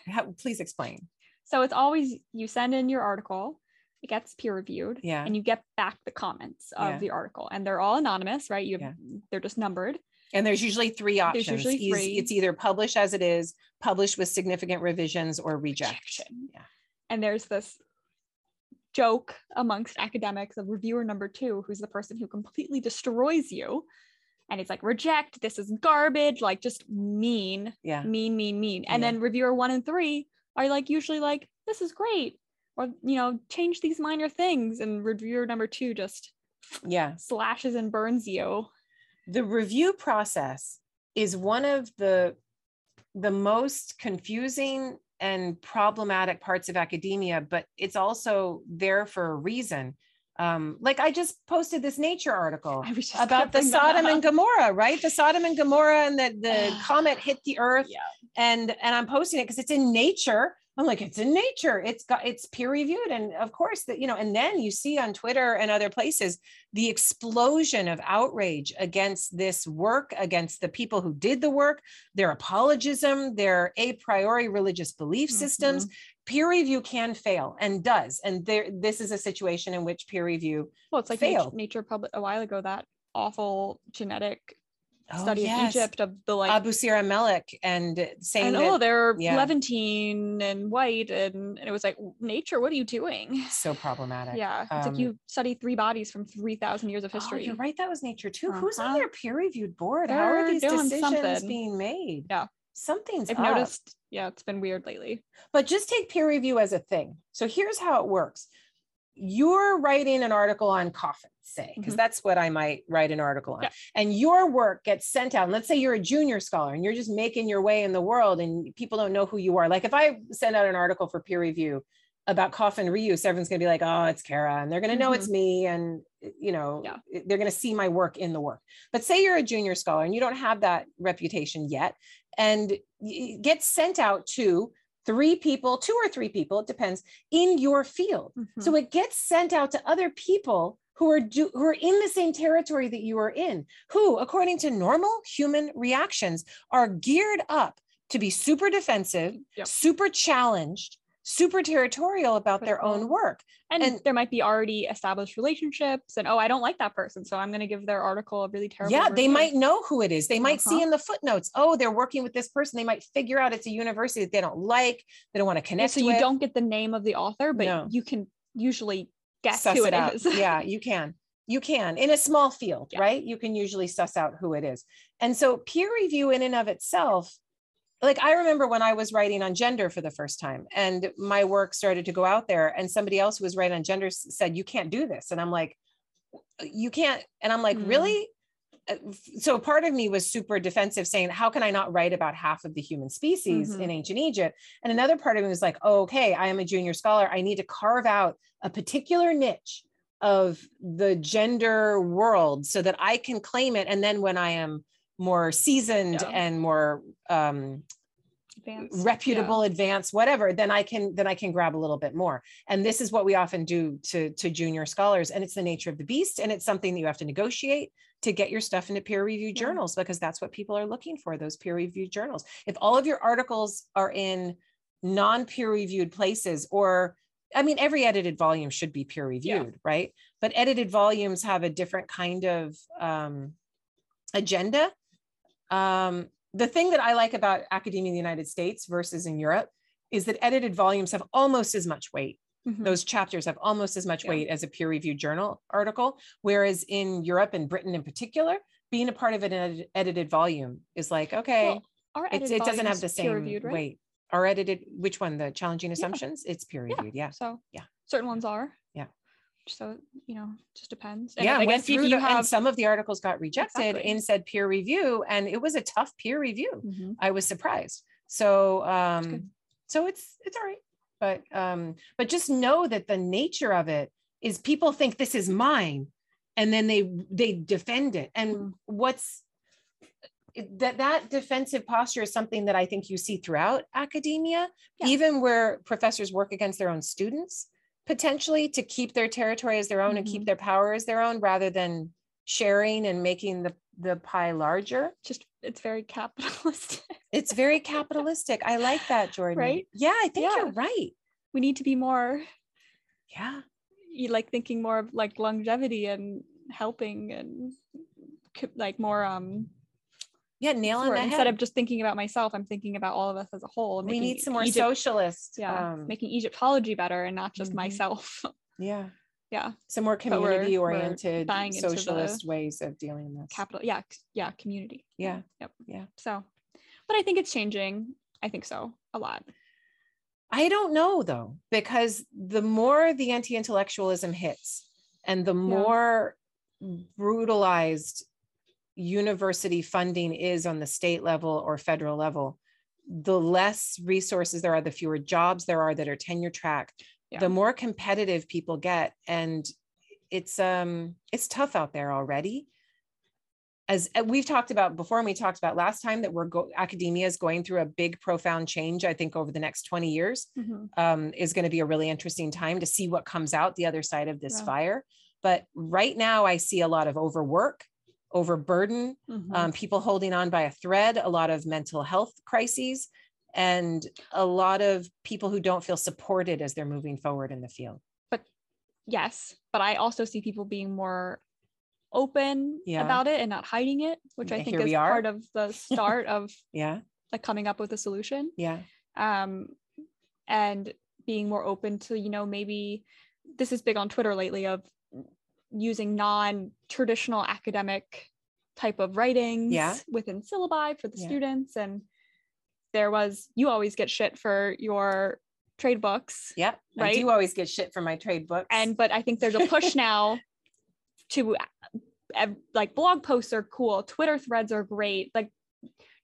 How- please explain. So it's always you send in your article, it gets peer reviewed, Yeah. and you get back the comments of Yeah. the article, and they're all anonymous, right? You Yeah. they're just numbered. And there's usually three options. usually Eas- three. It's either publish as it is, publish with significant revisions, or reject. Rejection. Yeah. And there's this joke amongst academics of reviewer number two, who's the person who completely destroys you. And it's like, reject, this is garbage, like just mean, Yeah. mean, mean, mean. And Yeah. then reviewer one and three are like usually like, this is great. Or, you know, change these minor things. And reviewer number two just Yeah. slashes and burns you. The review process is one of the the most confusing and problematic parts of academia, but it's also there for a reason. Um, like I just posted this Nature article I was just about the gonna bring that Sodom and. Gomorrah, right? The Sodom and Gomorrah and the, the *sighs* comet hit the earth Yeah. and and I'm posting it because it's in nature. I'm like, it's in nature. It's got it's peer reviewed. And of course that, you know, and then you see on Twitter and other places the explosion of outrage against this work, against the people who did the work, their apologism, their a priori religious belief systems. Mm-hmm. Peer review can fail and does. And there this is a situation in which peer review Well, it's like nature, failed. nature public a while ago, that awful genetic Oh, study yes. in Egypt of the like Abusir el-Meleq and saying and that oh they're yeah. Levantine and white and, and it was like nature what are you doing *laughs* so problematic. yeah it's Um, like you study three bodies from 3000 years of Oh, history you're right. That was nature too. Who's on Uh-huh. their peer reviewed board? How are They're these doing decisions something. being made? Yeah. Something's i've up. noticed yeah it's been weird lately But just take peer review as a thing. So here's how it works. You're writing an article on coffins, say, because Mhm. that's what I might write an article on. Yeah. And your work gets sent out. And let's say you're a junior scholar and you're just making your way in the world and people don't know who you are. Like if I send out an article for peer review about coffin reuse, everyone's going to be like, oh, it's Kara. And they're going to know it's me. And, you know, Yeah. they're going to see my work in the work. But say you're a junior scholar and you don't have that reputation yet and it gets sent out to three people, two or three people, it depends, in your field. Mhm. So it gets sent out to other people who are do, who are in the same territory that you are in, who, according to normal human reactions, are geared up to be super defensive, Yep. super challenged, super territorial about their own work. and, And- there might be already established relationships and oh i don't like that person so i'm going to give their article a really terrible yeah, they might know who it is. They might see Uh-huh. in the footnotes, oh, they're working with this person. They might figure out it's a university that they don't like, they don't want to Yeah, connect so you with. don't get the name of the author but No. you can usually guess suss who it it is yeah, you can. You can in a small field, Yeah. right? You can usually suss out who it is. And so peer review in and of itself, like I remember when I was writing on gender for the first time and my work started to go out there and somebody else who was writing on gender said, you can't do this. And I'm like, you can't. And I'm like, Mm. really? Uh, So part of me was super defensive saying, how can I not write about half of the human species Mhm. in ancient Egypt? And another part of me was like, oh, okay, I am a junior scholar. I need to carve out a particular niche of the gender world so that I can claim it. And then when I am more seasoned Yeah. and more um, Advanced. Yeah. reputable, advanced, whatever, then I can then I can grab a little bit more. And this is what we often do to to junior scholars. And it's the nature of the beast, and it's something that you have to negotiate to get your stuff into peer reviewed Yeah. journals because that's what people are looking for. Those peer reviewed journals. If all of your articles are in non peer reviewed places, or I mean, every edited volume should be peer reviewed, right? But edited volumes have a different kind of um, agenda. Um, the thing that I like about academia in the United States versus in Europe is that edited volumes have almost as much weight. Mhm. Those chapters have almost as much Yeah. weight as a peer reviewed journal article. Whereas in Europe and Britain in particular, being a part of an edi- edited volume is like, okay, Well, it's, it doesn't have the same right? weight. Our edited, which one? The challenging assumptions? It's peer Yeah. reviewed. Yeah. So Yeah. certain ones are. So you know, just depends. And yeah, I went guess if through you the, have and some of the articles got rejected Exactly. in said peer review, and it was a tough peer review. Mhm. I was surprised. So um so it's it's all right. But um but just know that the nature of it is people think this is mine and then they they defend it. And Mm. what's that that defensive posture is something that I think you see throughout academia, Yeah. even where professors work against their own students potentially to keep their territory as their own and Mm-hmm. keep their power as their own rather than sharing and making the the pie larger. just it's very capitalist. *laughs* It's very capitalistic. I like that, Jordan. Right? Yeah, I think Yeah. you're right. we need to be more Yeah. you like thinking more of like longevity and helping and like more um Yeah, nail on the the word? head. instead of just thinking about myself i'm thinking about all of us as a whole we need some more Egypt- socialist. yeah um, making egyptology better and not just Mhm. myself *laughs* yeah. yeah Some more But we're- we're community oriented into socialist ways of dealing with capital yeah yeah community Yeah. yep Yeah. so but i think it's changing i think so a lot I don't know though, because the more the anti-intellectualism hits and the more brutalized university funding is on the state level or federal level, the less resources there are, the fewer jobs there are that are tenure track, Yeah. the more competitive people get. And it's um it's tough out there already. As uh, we've talked about before, and we talked about last time that we're go- academia is going through a big, profound change. I think over the next 20 years Mhm. um, is going to be a really interesting time to see what comes out the other side of this Yeah. fire. But right now, I see a lot of overwork, overburden, Mhm. um, people holding on by a thread, a lot of mental health crises, and a lot of people who don't feel supported as they're moving forward in the field. But yes but i also see people being more open Yeah. about it and not hiding it which i think here is part of the *laughs* start of Yeah, like coming up with a solution yeah, um and being more open to you know maybe this is big on twitter lately of using non-traditional academic type of writings Yeah. within syllabi for the Yeah. students and there was you always get shit for your trade books yeah. Right? you always get shit for my trade books. and but i think there's a push *laughs* now to like blog posts are cool twitter threads are great like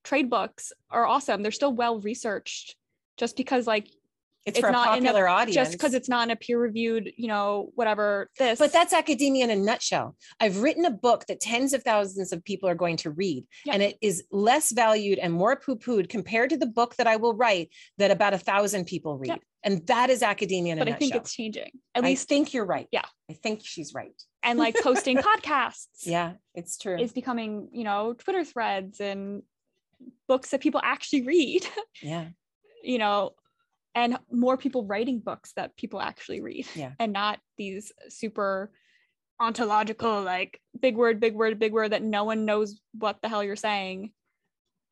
trade books are awesome they're still well researched just because like it's, it's for a not in a- popular audience. just because it's not in a peer reviewed you know whatever this But that's academia in a nutshell. I've written a book that tens of thousands of people are going to read, Yeah. and it is less valued and more poo pooed compared to the book that I will write that about a thousand people read. Yeah. And that is academia in but I think it's changing. At I least think you're right. Yeah. I think she's right. and like posting *laughs* podcasts Yeah, it's true. is becoming, you know, Twitter threads and books that people actually read, yeah. *laughs* you know, and more people writing books that people actually read Yeah. *laughs* and not these super ontological like big word big word big word that no one knows what the hell you're saying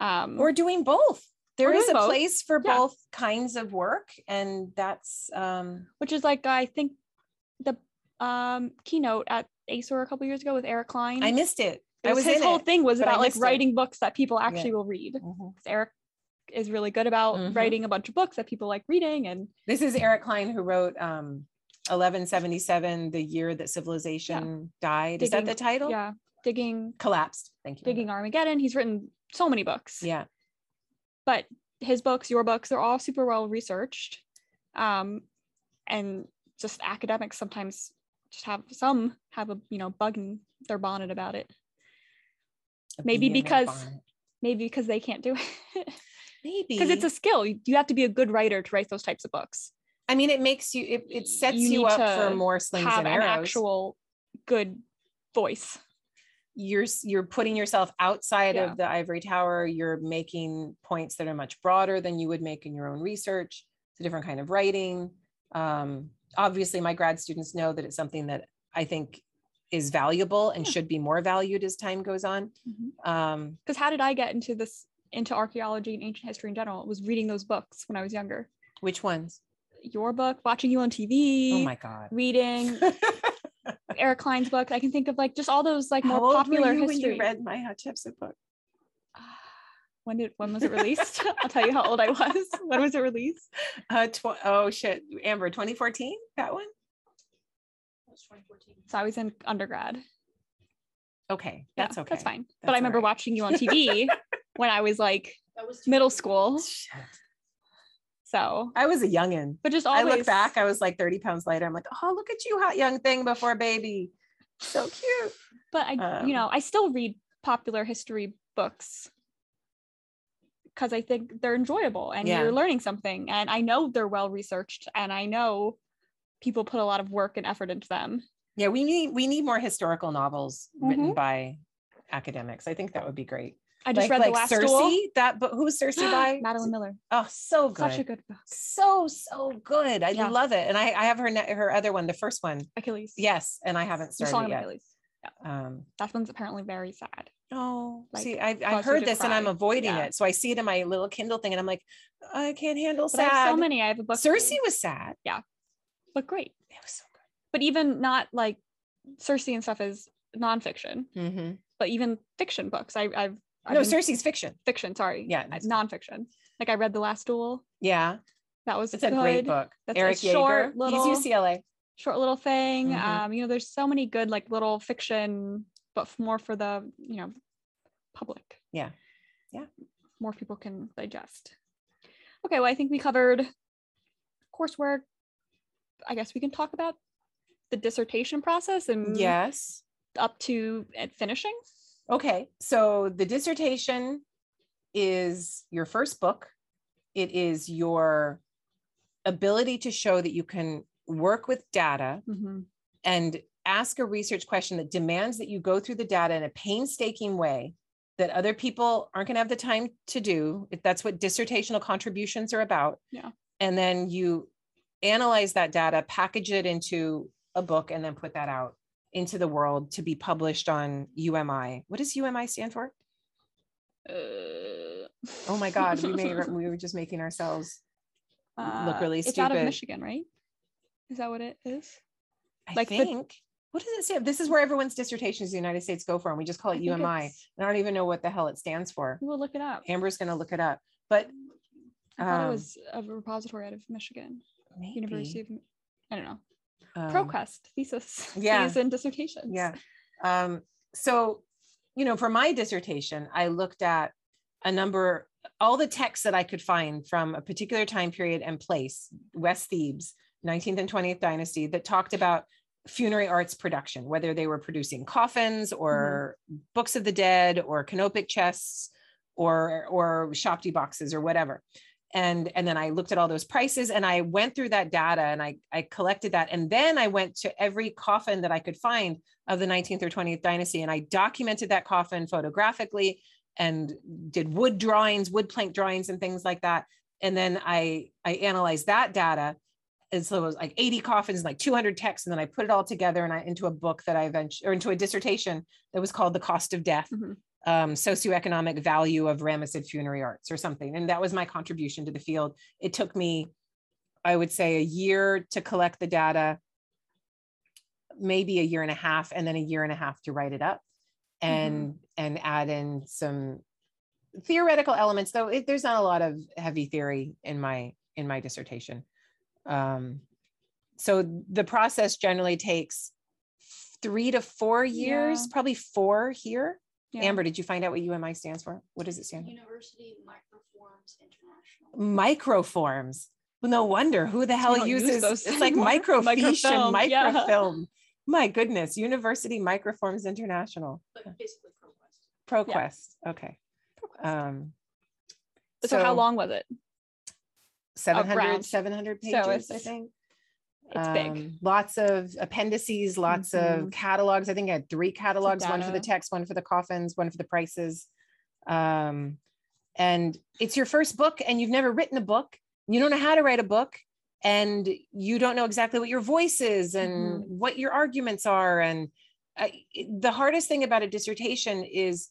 um Or doing both. there is a both. place for Yeah. both kinds of work. And that's um which is like I think the um keynote at ASOR a couple years ago with Eric Cline. I missed it. It I was his whole it, thing was about like it. writing books that people actually will read. Mhm. 'Cause Eric is really good about Mhm. writing a bunch of books that people like reading and This is Eric Cline who wrote um 1177, the year that civilization died. Is that the title? yeah, digging Collapsed. Thank you. digging Armageddon. He's written so many books. Yeah. But his books, your books, they're all super well researched. Um and just academics sometimes just have some have a you know bug in their bonnet about it. A maybe bee in their because- Maybe because they can't do it. *laughs* maybe because it's a skill. You, have to be a good writer to write those types of books. I mean, it makes you it, it sets You you, up for more slings have and an arrows. actual good voice. you're you're putting yourself outside Yeah. of the ivory tower you're making points that are much broader than you would make in your own research it's a different kind of writing um, obviously my grad students know that it's something that i think is valuable and Yeah. should be more valued as time goes on um, Because how did I get into this into archaeology and ancient history in general? Was reading those books when I was younger. which ones? Your book, watching you on TV, Oh my god reading *laughs* Eric Cline's book. I can think of like just all those like How more old were popular you when history. you read my Hatshepsut book *sighs* when did when was it released? *laughs* I'll tell you how old I was. *laughs* When was it released? uh, tw- oh shit amber 2014 that one So I was in undergrad. okay Yeah, that's okay That's fine. That's but I remember alright. watching you on TV when I was like middle school. Shit. So, i was a youngin but just I look back, I was like 30 pounds lighter. I'm like, oh, look at you, hot young thing before baby. So cute. but I, Um, you know, I still read popular history books because I think they're enjoyable and Yeah. you're learning something. And I know they're well researched and I know people put a lot of work and effort into them. Yeah, we need we need more historical novels written Mhm. by academics. I think that would be great. I just like, read like The Last Circe, Duel. that book. Who's Circe *gasps* by? Madeline Miller. Oh, so good. Such a good book. so so good. I Yeah. love it. And I, I have her ne- her other one, the first one. Achilles. Yes, and I haven't The started Song yet. Achilles. Um, That one's apparently very sad. oh, Like, see, I've, I've heard to this and I'm avoiding Yeah. it. So I see it in my little Kindle thing, and I'm like, I can't handle But I have sad. so many. I have a book. Circe was sad. Yeah. But great. It was so good. But even not like Circe and stuff is nonfiction, good. Mm-hmm. but even fiction books. I, I've, I've No, been- Circe's fiction. fiction. Sorry, Yeah, uh, nonfiction. Like I read The Last Duel. Yeah, That was it's a great book. That's a Eric short Jager. little- He's UCLA. Short little thing. Mhm. Um, you know, there's so many good like little fiction, but more for the you know public. Yeah. Yeah. More people can digest. Okay, well, I think we covered coursework. I guess we can talk about the dissertation process and Yes. up to at finishing. Okay. So the dissertation is your first book. It is your ability to show that you can work with data mm-hmm. and ask a research question that demands that you go through the data in a painstaking way that other people aren't going to have the time to do. If That's what dissertational contributions are about. Yeah. And then you analyze that data, package it into a book, and then put that out into the world to be published on UMI. What does UMI stand for? Uh, Oh my God, we made *laughs* we were just making ourselves look really stupid. It's out of. Michigan, right? Is that what it is? I Like the- think. what does it stand? This is where everyone's dissertations in the United States go for, and we just call it think UMI. I don't even know what the hell it stands for. We'll look it up. Amber's going to look it up, but I thought um, it was a repository out of Michigan, maybe. University of, I don't know, um, ProQuest thesis, *laughs* yeah. and dissertations. Yeah. Um, so, you know, for my dissertation, I looked at a number, all the texts that I could find from a particular time period and place, West Thebes, 19th and 20th dynasty, that talked about funerary arts production, whether they were producing coffins or books of the dead or canopic chests or or shabti boxes or whatever. And and then i looked at all those prices and i went through that data and i i collected that and then i went to every coffin that i could find of the 19th or 20th dynasty and i documented that coffin photographically and did wood drawings wood plank drawings and things like that and then i i analyzed that data and so it was like 80 coffins like 200 texts and then i put it all together and i into a book that i eventually or into a dissertation that was called the cost of death. Mm-hmm um, socioeconomic value of Ramessid funerary arts or something. And that was my contribution to the field. It took me, I would say, a year to collect the data, maybe a year and a half, and then a year and a half to write it up and mm-hmm. and add in some theoretical elements though it, there's not a lot of heavy theory in my in my dissertation um, so the process generally takes three to four years yeah. probably four here yeah. Amber, did you find out what UMI stands for? What does it stand for? University Microforms International. Microforms. Well, no wonder who the hell uses use it's like microfiche and microfilm. Yeah. My goodness, University Microforms International. But basically ProQuest. ProQuest. Yeah. Okay. ProQuest. Um, so, so, how long was it? 700, 700 pages, so I think. It's big. Um, lots of appendices, lots mm-hmm. of catalogs. I think I had three catalogs, one for the text, one for the coffins, one for the prices. Um, and it's your first book and you've never written a book. You don't know how to write a book and you don't know exactly what your voice is and mm-hmm. what your arguments are. And uh, the hardest thing about a dissertation is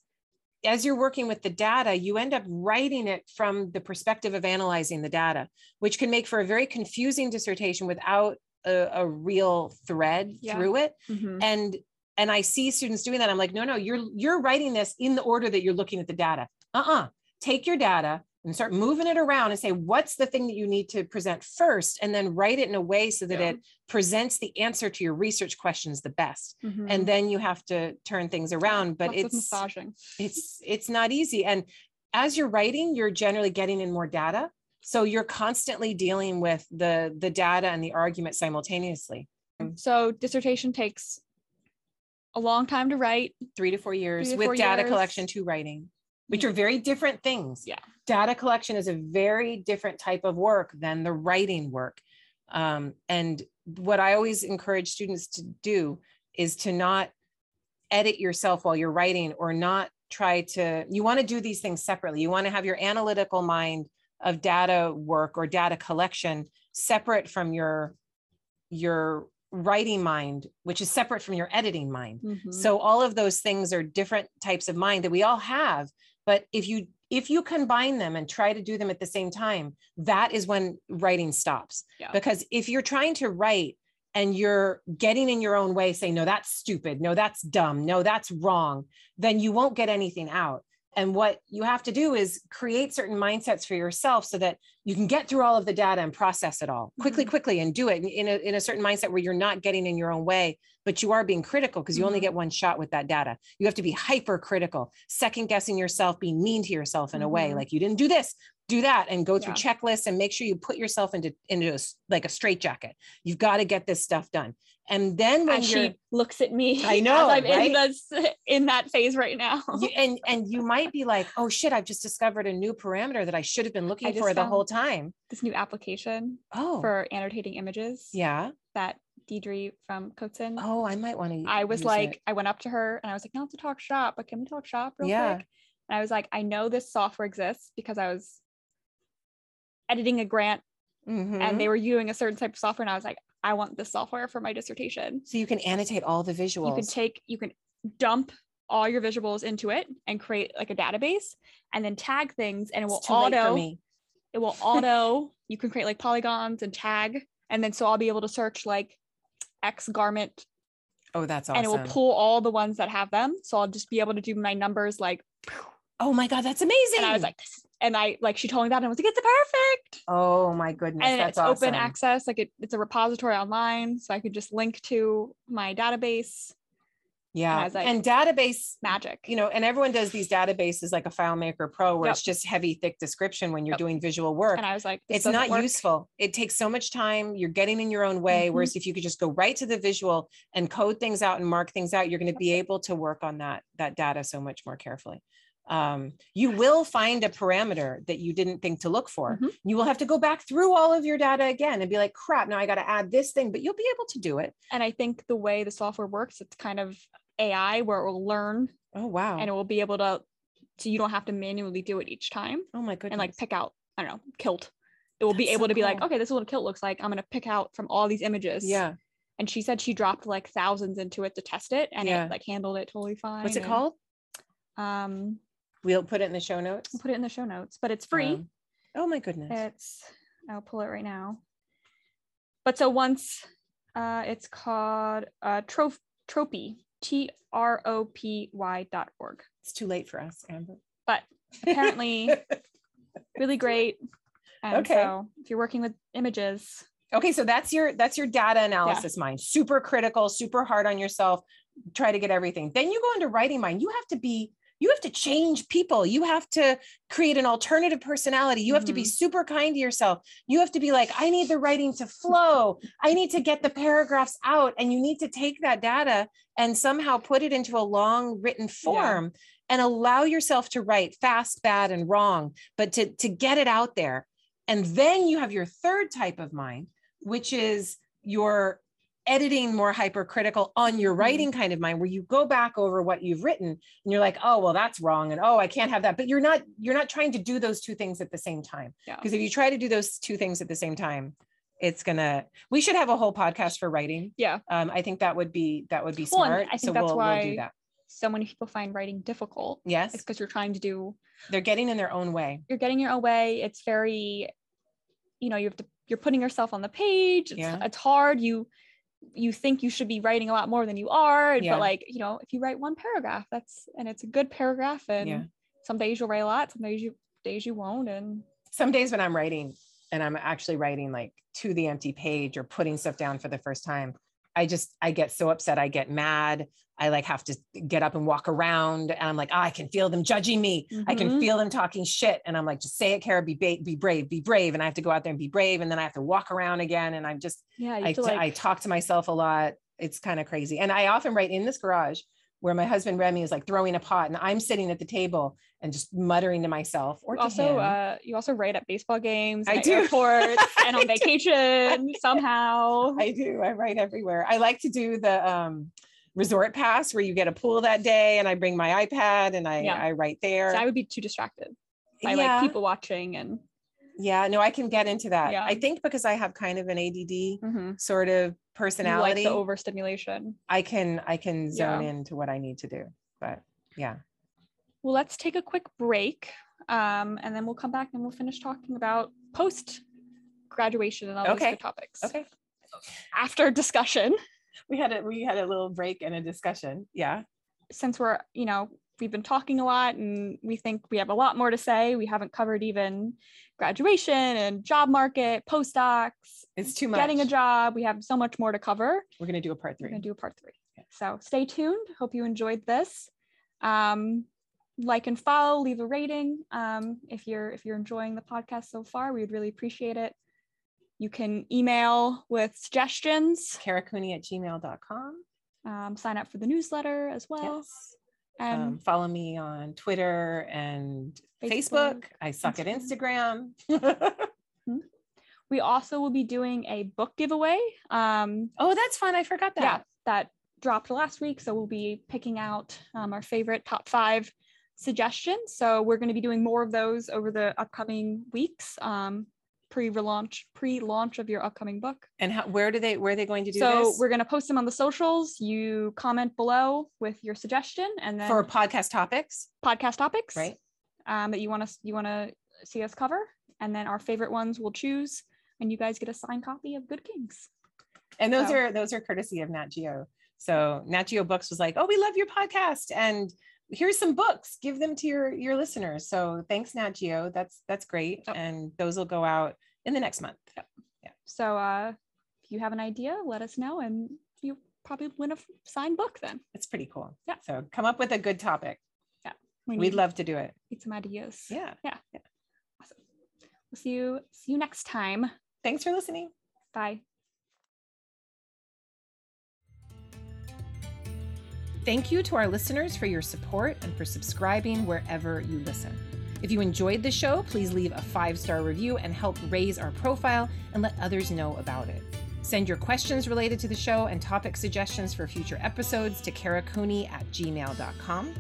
as you're working with the data, you end up writing it from the perspective of analyzing the data, which can make for a very confusing dissertation without a, a real thread yeah. through it. Mm-hmm. and and i see students doing that. I'm like no no you're you're writing this in the order that you're looking at the data. Uh-uh. Take your data and start moving it around and say what's the thing that you need to present first? And then write it in a way so that yeah. it presents the answer to your research questions the best. Mm-hmm. and then you have to turn things around. But Lots it's massaging. it's it's not easy. And as you're writing you're generally getting in more data so you're constantly dealing with the the data and the argument simultaneously. So dissertation takes a long time to write. Three to four years to with four data years. collection to writing which are very different things. Yeah. Data collection is a very different type of work than the writing work. Um, and what i always encourage students to do is to not edit yourself while you're writing or not try to you want to do these things separately. You want to have your analytical mind of data work or data collection separate from your your writing mind which is separate from your editing mind. Mm-hmm. so all of those things are different types of mind that we all have but if you if you combine them and try to do them at the same time that is when writing stops. Yeah. because if you're trying to write and you're getting in your own way saying no that's stupid. No that's dumb. No that's wrong then you won't get anything out and what you have to do is create certain mindsets for yourself so that you can get through all of the data and process it all quickly, mm-hmm. quickly, and do it in a, in a certain mindset where you're not getting in your own way, but you are being critical because you mm-hmm. only get one shot with that data. You have to be hyper critical, second guessing yourself, being mean to yourself in mm-hmm. a way mm-hmm. like you didn't do this, do that and go through yeah. checklists and make sure you put yourself into into a, like a straitjacket. You've got to get this stuff done. And then when she looks at me, I *laughs* know I'm right? in, this, in that phase right now. you, and and you might be like, oh shit, I've just discovered a new parameter that I should have been looking for the whole time. This new application oh for annotating images. Yeah. That Deidre from Cotsen. Oh, I might want to. I was like, it. I went up to her and I was like, not to talk shop, but can we talk shop real yeah. quick? And I was like, I know this software exists because I was editing a grant mm-hmm. and they were using a certain type of software and i was like i want this software for my dissertation. So you can annotate all the visuals. You can take you can dump all your visuals into it and create like a database and then tag things and it will auto it will *laughs* auto you can create like polygons and tag and then so i'll be able to search like x garment oh that's awesome and it will pull all the ones that have them. So i'll just be able to do my numbers like oh my god that's amazing. And i was like this and I like she told me that and I was like, it's perfect. Oh my goodness. And that's it's awesome. open access. Like it, it's a repository online. So I could just link to my database. Yeah. And, like, and, database magic. You know, and everyone does these databases like a FileMaker Pro where yep. it's just heavy, thick description when you're yep. doing visual work. And I was like, it's not work. useful. It takes so much time. You're getting in your own way. Mm-hmm. Whereas if you could just go right to the visual and code things out and mark things out, you're going to be able to work on that that data so much more carefully. Um, you will find a parameter that you didn't think to look for. Mhm. You will have to go back through all of your data again and be like, crap, now I got to add this thing, but you'll be able to do it. And I think the way the software works, it's kind of AI where it will learn Oh, wow. and it will be able to, so you don't have to manually do it each time oh, my goodness. and like pick out, I don't know, kilt. It will be That's so able to be like, okay, this is what a kilt looks like. I'm going to pick out from all these images. yeah. And she said she dropped like thousands into it to test it and Yeah. it like handled it totally fine. What's it and, called? Um, We'll put it in the show notes. I'll put it in the show notes, but it's free. Um, oh, my goodness. It's I'll pull it right now. But so once uh it's called uh Troph Tropy T R O P Y dot org. it's too late for us, Amber. But apparently *laughs* really great. And Okay. so if you're working with images, okay so that's your that's your data analysis mind super critical super hard on yourself try to get everything then you go into writing mind you have to be you have to change people. You have to create an alternative personality. You have to be mm-hmm. super kind to yourself. You have to be like i need the writing to flow. I need to get the paragraphs out and you need to take that data and somehow put it into a long written form and allow yourself to write fast bad and wrong but to to get it out there. And then you have your third type of mind which is your editing more hypercritical on your Mhm. writing kind of mind where you go back over what you've written and you're like oh well that's wrong and oh i can't have that but you're not you're not trying to do those two things at the same time Yeah. because if you try to do those two things at the same time it's gonna we should have a whole podcast for writing yeah, um i think that would be that would be Well, smart I think so that's we'll, we'll do that so many people find writing difficult. yes It's because you're trying to do they're getting in their own way you're getting your own way. It's very, you know, you have to you're putting yourself on the page. It's, Yeah. it's hard. You you think you should be writing a lot more than you are. Yeah. But like, you know, if you write one paragraph, that's and it's a good paragraph. And Yeah. some days you'll write a lot, some days you days you won't. And some days when I'm writing and I'm actually writing like to the empty page or putting stuff down for the first time, I just I get so upset. I get mad. I like have to get up and walk around and I'm like, "Ah, I can feel them judging me. I can Mhm. feel them talking shit. And I'm like, just say it, Kara, be ba- be brave, be brave. And I have to go out there and be brave. And then I have to walk around again. And I'm just yeah, I, have to t- like I talk to myself a lot. It's kind of crazy. And I often write in this garage where my husband Remy is like throwing a pot and I'm sitting at the table and just muttering to myself or to also uh you also write at baseball games I do. airports *laughs* and I on do. vacation *laughs* somehow. I do. I write everywhere. I like to do the um, resort pass where you get a pool that day, and I bring my iPad and I Yeah. I write there. So I would be too distracted by yeah, like people watching and yeah. No, I can get into that. Yeah. I think because I have kind of an ADD Mhm. sort of You like personality, the overstimulation. I can I can zone Yeah. into what I need to do. But yeah, Well, let's take a quick break, um, and then we'll come back and we'll finish talking about post graduation and all these Okay. good topics. okay. After discussion, We had a we had a little break and a discussion. Yeah. since we're you know we've been talking a lot and we think we have a lot more to say, we haven't covered even graduation and job market, postdocs, It's too much. getting a job. We have so much more to cover. We're gonna do a part 3 We're gonna do a part three. So stay tuned. Hope you enjoyed this. Um, like and follow, leave a rating. Um, if you're if you're enjoying the podcast so far, we would really appreciate it. You can email with suggestions, karacooney at gmail.com. um, sign up for the newsletter as well. Yes. And um, follow me on Twitter and Facebook, Facebook. I suck at Instagram. Instagram. we also will be doing a book giveaway. Um, oh, that's fun. I forgot that. yeah, that dropped last week. So we'll be picking out um, our favorite top five suggestions. So we're going to be doing more of those over the upcoming weeks, um, pre-relaunch, pre-launch of your upcoming book. And how, where do they where are they going to do So this? we're going to post them on the socials. You comment below with your suggestion, and then for podcast topics, podcast topics, right? Um, that you want to you want to see us cover, and then our favorite ones we'll choose, and you guys get a signed copy of Good Kings. And those So- are those are courtesy of Nat Geo. So Nat Geo Books was like, "Oh, we love your podcast, and here's some books. Give them to your your listeners." So thanks, Nat Geo. That's that's great, Yep. and those will go out in the next month. Yeah. So uh, if you have an idea, let us know, and you probably win a signed book. Then It's pretty cool. Yeah. So come up with a good topic. we We'd love to do it. need some ideas. Yeah. Yeah. Awesome. We'll see you see you next time. Thanks for listening. Bye. Thank you to our listeners for your support and for subscribing wherever you listen. If you enjoyed the show, please leave a five star review and help raise our profile and let others know about it. Send your questions related to the show and topic suggestions for future episodes to karacooney at gmail.com.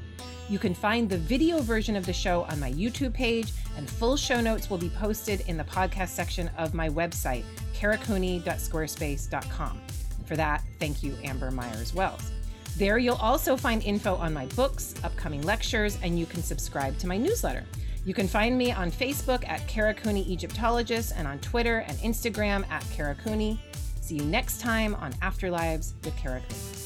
You can find the video version of the show on my YouTube page, and full show notes will be posted in the podcast section of my website, karacooney.squarespace.com. For that, thank you, Amber Myers Wells. There, you'll also find info on my books, upcoming lectures, and you can subscribe to my newsletter. You can find me on Facebook at Kara Cooney Egyptologist and on Twitter and Instagram at Kara Cooney. See you next time on Afterlives with Kara Cooney.